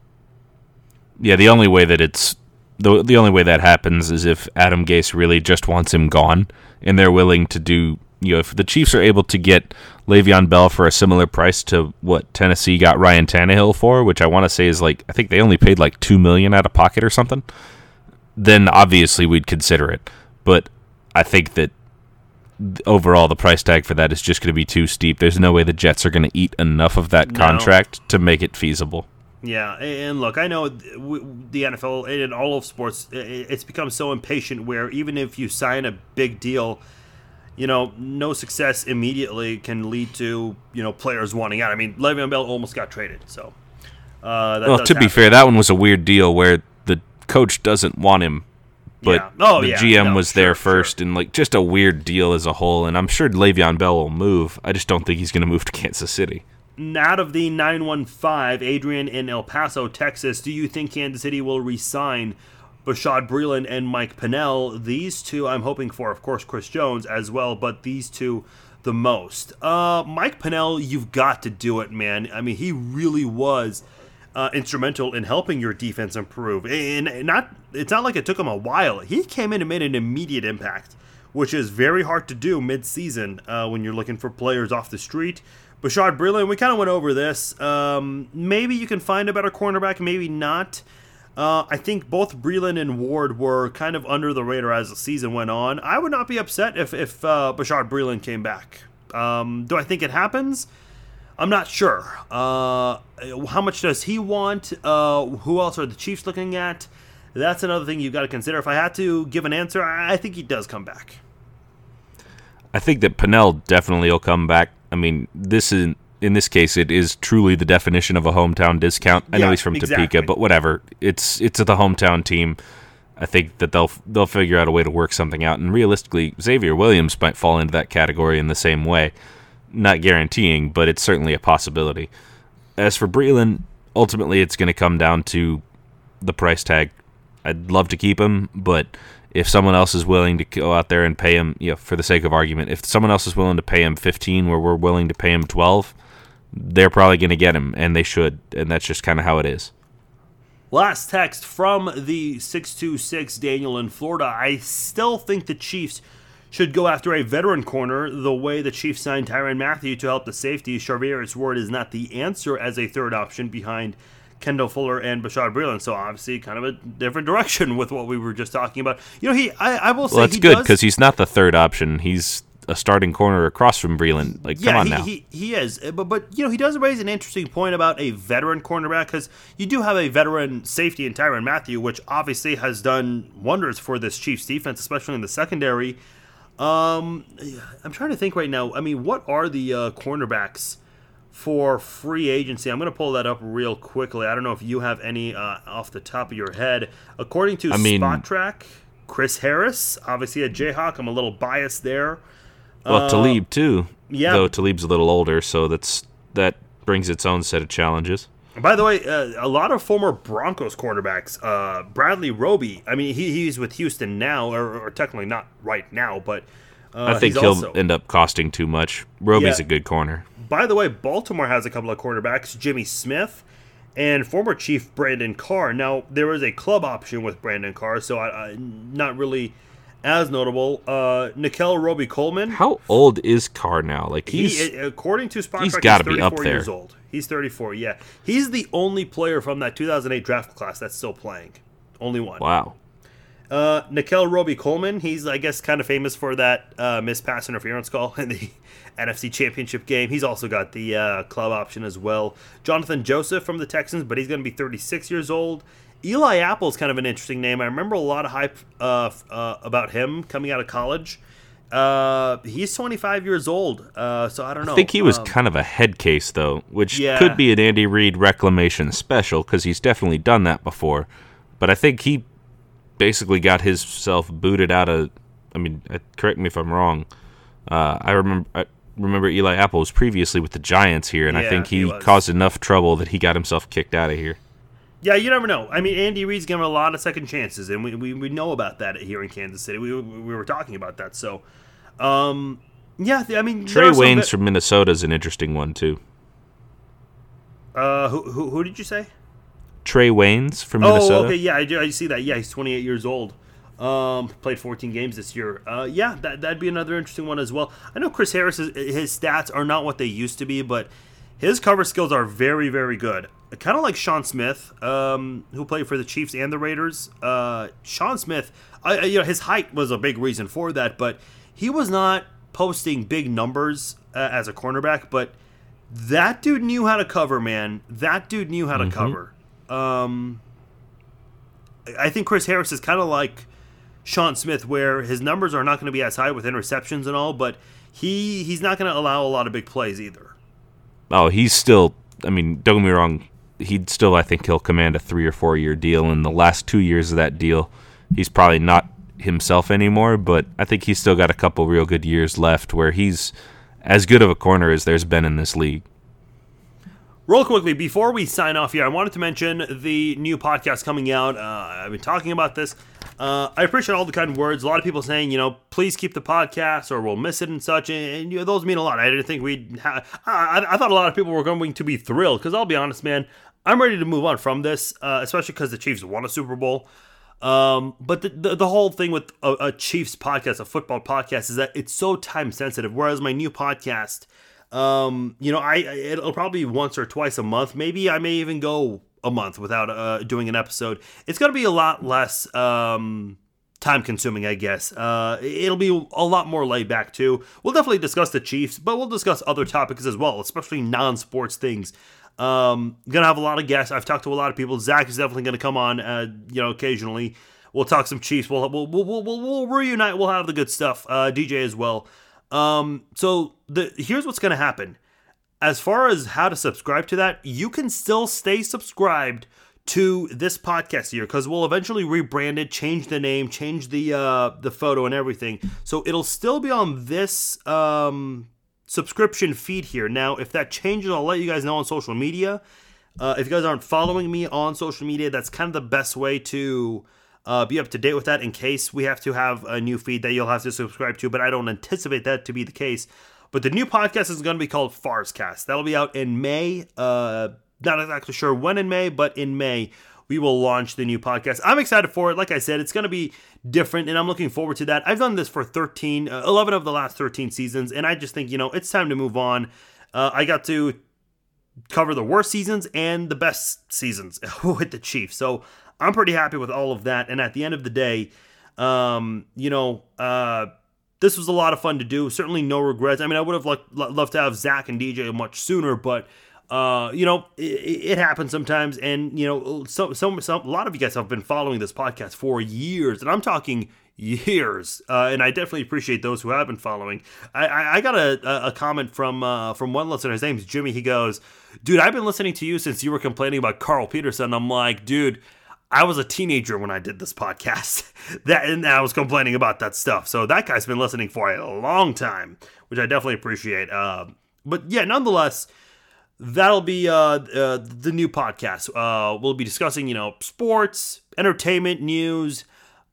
Yeah, the only way that it's the the only way that happens is if Adam Gase really just wants him gone, and they're willing to do you know, if the Chiefs are able to get Le'Veon Bell for a similar price to what Tennessee got Ryan Tannehill for, which I want to say is like I think they only paid like two million out of pocket or something, then obviously we'd consider it. But I think that overall the price tag for that is just going to be too steep. There's no way the Jets are going to eat enough of that contract to make it feasible. Yeah, and look, I know the NFL and all of sports, it's become so impatient where even if you sign a big deal you know, no success immediately can lead to you know players wanting out. I mean, Le'Veon Bell almost got traded, so. Uh, well, to happen. be fair, that one was a weird deal where the coach doesn't want him, but yeah. oh, the yeah, GM no, was sure, there first, sure. and like just a weird deal as a whole. And I'm sure Le'Veon Bell will move. I just don't think he's going to move to Kansas City. Out of the 915, Adrian in El Paso, Texas, do you think Kansas City will resign Bashaud Breeland and Mike Pennel. These two I'm hoping for, of course, Chris Jones as well, but these two the most. Uh, Mike Pennel, you've got to do it, man. I mean, he really was uh, instrumental in helping your defense improve. And not, it's not like it took him a while. He came in and made an immediate impact, which is very hard to do mid-season uh, when you're looking for players off the street. Bashaud Breeland, we kind of went over this. Um, maybe you can find a better cornerback, maybe not. Uh, I think both Breeland and Ward were kind of under the radar as the season went on. I would not be upset if, if uh, Breeland came back. Um, do I think it happens? I'm not sure. Uh, how much does he want? Uh, who else are the Chiefs looking at? That's another thing you've got to consider. If I had to give an answer, I think he does come back. I think that Pennel definitely will come back. I mean, this is in this case, it is truly the definition of a hometown discount. I yeah, know he's from exactly. Topeka, but whatever. It's it's the hometown team. I think that they'll they'll figure out a way to work something out. And realistically, Xavier Williams might fall into that category in the same way. Not guaranteeing, but it's certainly a possibility. As for Breeland, ultimately it's going to come down to the price tag. I'd love to keep him, but if someone else is willing to go out there and pay him, you know, for the sake of argument, if someone else is willing to pay him 15 where we're willing to pay him 12, they're probably going to get him, and they should, and that's just kind of how it is. Last text from the 626 Daniel in Florida. I still think the Chiefs should go after a veteran corner the way the Chiefs signed Tyrann Mathieu to help the safety. Charvarius Ward is not the answer as a third option behind Kendall Fuller and Bashaud Breeland. So obviously, kind of a different direction *laughs* with what we were just talking about. You know, he I, I will say well, that's good because he's not the third option. He's a starting corner across from Breeland. Like, yeah, come on he, now. He, he is, Uh, but but you know he does raise an interesting point about a veteran cornerback because you do have a veteran safety in Tyrann Mathieu, which obviously has done wonders for this Chiefs defense, especially in the secondary. Um, I'm trying to think right now. I mean, what are the uh, cornerbacks for free agency? I'm going to pull that up real quickly. I don't know if you have any uh, off the top of your head. According to I mean- Spotrac, Chris Harris, obviously a Jayhawk. I'm a little biased there. well, Talib too. uh, yeah. Though Talib's a little older, so that's that brings its own set of challenges. By the way, uh, a lot of former Broncos quarterbacks, uh, Bradley Roby. I mean, he, he's with Houston now, or, or technically not right now, but uh, I think he'll also- end up costing too much. Roby's Yeah. a good corner. By the way, Baltimore has a couple of quarterbacks, Jimmy Smith and former Chief Brandon Carr. Now there is a club option with Brandon Carr, so I, I not really as notable. Uh, Nickell Robey-Coleman. How old is Carr now? Like he's he, according to Spot he's Track, gotta be up there. years old. He's 34. Yeah, he's the only player from that 2008 draft class that's still playing. Only one. wow. Uh, Nickell Robey-Coleman, he's I guess kind of famous for that uh, missed pass interference call *laughs* in the NFC Championship game. He's also got the uh, club option as well. Jonathan Joseph from the Texans, but he's going to be 36 years old. Eli Apple is kind of an interesting name. I remember a lot of hype uh, uh, about him coming out of college. Uh, he's 25 years old, uh, so I don't know. I think he was Um, kind of a head case though, which Yeah. could be an Andy Reid reclamation special because he's definitely done that before. But I think he basically got himself booted out of. I mean, uh, correct me if I'm wrong. Uh, I remember. I remember Eli Apple was previously with the Giants here, and I think he he, caused enough trouble that he got himself kicked out of here. Yeah, you never know. I mean, Andy Reid's given a lot of second chances, and we, we, we know about that here in Kansas City. We, we were talking about that. So, um, yeah, I mean, Trae Waynes from Minnesota is an interesting one too. uh, who, who, who did you say? Trae Waynes from Minnesota. Oh, okay, yeah, I, do, I see that. Yeah, he's 28 years old. Um, played 14 games this year. Uh, yeah, that that'd be another interesting one as well. I know Chris Harris, his stats are not what they used to be, but his cover skills are very, very good. Kind of like Sean Smith, um, who played for the Chiefs and the Raiders. Uh, Sean Smith, I, you know, his height was a big reason for that, but he was not posting big numbers uh, as a cornerback. But that dude knew how to cover, man. That dude knew how to cover. Um, I think Chris Harris is kind of like Sean Smith, where his numbers are not going to be as high with interceptions and all, but he he's not going to allow a lot of big plays either. Oh, he's still. I mean, don't get me wrong. He'd still, I think, he'll command a three or four year deal. In the last two years of that deal, he's probably not himself anymore. But I think he's still got a couple real good years left, where he's as good of a corner as there's been in this league. Real quickly, before we sign off here, I wanted to mention the new podcast coming out. Uh, I've been talking about this. Uh, I appreciate all the kind words. A lot of people saying, you know, please keep the podcast or we'll miss it and such. And, and, you know, those mean a lot. I didn't think we'd. I, I thought a lot of people were going to be thrilled because I'll be honest, man, I'm ready to move on from this, uh, especially because the Chiefs won a Super Bowl. Um, but the, the, the whole thing with a, a Chiefs podcast, a football podcast, is that it's so time sensitive. Whereas my new podcast, um, you know, I it'll probably be once or twice a month. Maybe I may even go a month without uh, doing an episode. It's gonna be a lot less um, time consuming, I guess. Uh, it'll be a lot more laid back too. We'll definitely discuss the Chiefs, but we'll discuss other topics as well, especially non sports things. Um, gonna have a lot of guests. I've talked to a lot of people. Zach is definitely gonna come on, uh, you know, occasionally. We'll talk some Chiefs. We'll we'll, we'll, we'll, we'll reunite. We'll have the good stuff. Uh, DJ as well. Um, so the here's what's gonna happen. As far as how to subscribe to that, you can still stay subscribed to this podcast here because we'll eventually rebrand it, change the name, change the uh, the photo and everything. So it'll still be on this um, subscription feed here. Now, if that changes, I'll let you guys know on social media. Uh, if you guys aren't following me on social media, that's kind of the best way to uh, be up to date with that in case we have to have a new feed that you'll have to subscribe to. But I don't anticipate that to be the case. But the new podcast is going to be called Farscast. That'll be out in May. Uh, not exactly sure when in May, but in May we will launch the new podcast. I'm excited for it. Like I said, it's going to be different, and I'm looking forward to that. I've done this for 13, uh, 11 of the last 13 seasons, and I just think you know it's time to move on. Uh, I got to cover the worst seasons and the best seasons *laughs* with the Chiefs, so I'm pretty happy with all of that. And at the end of the day, um, you know, uh, this was a lot of fun to do. Certainly no regrets. I mean, I would have loved, to have Zach and DJ much sooner, but uh, you know, it, it, happens sometimes. And you know, some, some, some, a lot of you guys have been following this podcast for years, and I'm talking years. Uh, and I definitely appreciate those who have been following. I, I, I got a, a comment from uh, from one listener. His name's Jimmy. He goes, "Dude, I've been listening to you since you were complaining about Carl Peterson." I'm like, dude. I was a teenager when I did this podcast. *laughs* that and I was complaining about that stuff. So that guy's been listening for a long time, which I definitely appreciate. Uh, but yeah, nonetheless, that'll be uh, uh, the new podcast. Uh, we'll be discussing, you know, sports, entertainment, news,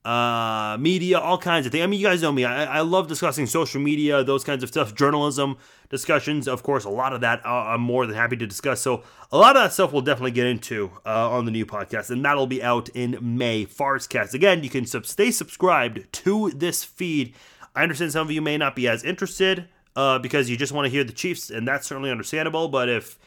uh, media, all kinds of things. I mean, you guys know me. I, I love discussing social media, those kinds of stuff, journalism discussions. Of course, a lot of that uh, I'm more than happy to discuss. So, a lot of that stuff we'll definitely get into uh, on the new podcast, and that'll be out in May. Farscast. Again, you can sub- stay subscribed to this feed. I understand some of you may not be as interested uh, because you just want to hear the Chiefs, and that's certainly understandable. But if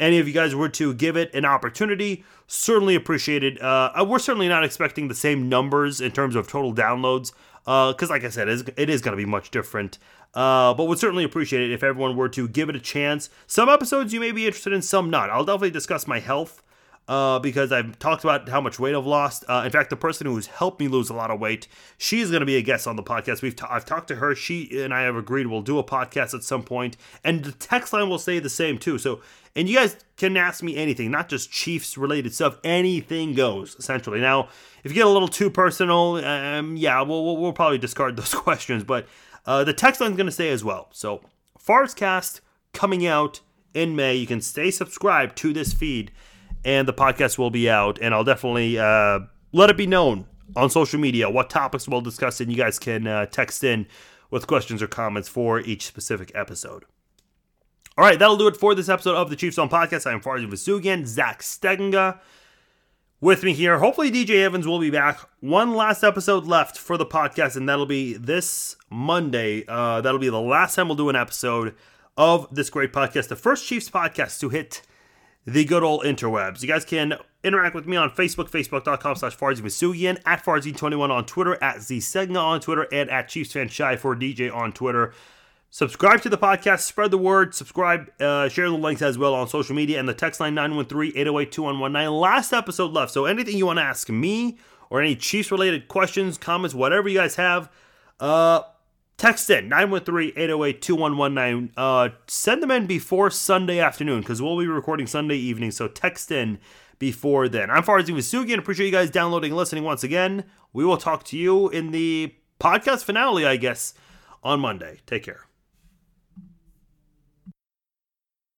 any of you guys were to give it an opportunity, certainly appreciated. Uh, uh we're certainly not expecting the same numbers in terms of total downloads, because, uh, like I said, it is, going to be much different. Uh, but would certainly appreciate it if everyone were to give it a chance. Some episodes you may be interested in, some not. I'll definitely discuss my health uh, because I've talked about how much weight I've lost. Uh, in fact, the person who's helped me lose a lot of weight, she's going to be a guest on the podcast. We've t- I've talked to her. She and I have agreed we'll do a podcast at some point, and the text line will say the same too. So, and you guys can ask me anything, not just Chiefs related stuff. Anything goes essentially. Now, if you get a little too personal, um, yeah, we'll, we'll, we'll probably discard *laughs* those questions. But uh, the text line's going to stay as well. So, Farscast coming out in May. You can stay subscribed to this feed and the podcast will be out. And I'll definitely uh, let it be known on social media what topics we'll discuss, and you guys can uh, text in with questions or comments for each specific episode. All right, that'll do it for this episode of the Chiefs on Podcast. I am Farzin Vousoughian, Zach Stegenga with me here. Hopefully, DJ Evans will be back. One last episode left for the podcast, and that'll be this Monday. Uh, that'll be the last time we'll do an episode of this great podcast, the first Chiefs podcast to hit the good old interwebs. You guys can interact with me on Facebook, facebook.com slash Farzin at Farzin21 on Twitter, at ZSegna on Twitter, and at Chiefs Fan Shy for DJ on Twitter. Subscribe to the podcast, spread the word, subscribe, uh, share the links as well on social media, and the text line 913-808-2119. Last episode left, so anything you want to ask me or any Chiefs-related questions, comments, whatever you guys have, uh, Text in 913-808-2119. Uh, send them in before Sunday afternoon because we'll be recording Sunday evening. So text in before then. I'm Farzin Vousoughian. Appreciate you guys downloading and listening once again. We will talk to you in the podcast finale, I guess, on Monday. Take care.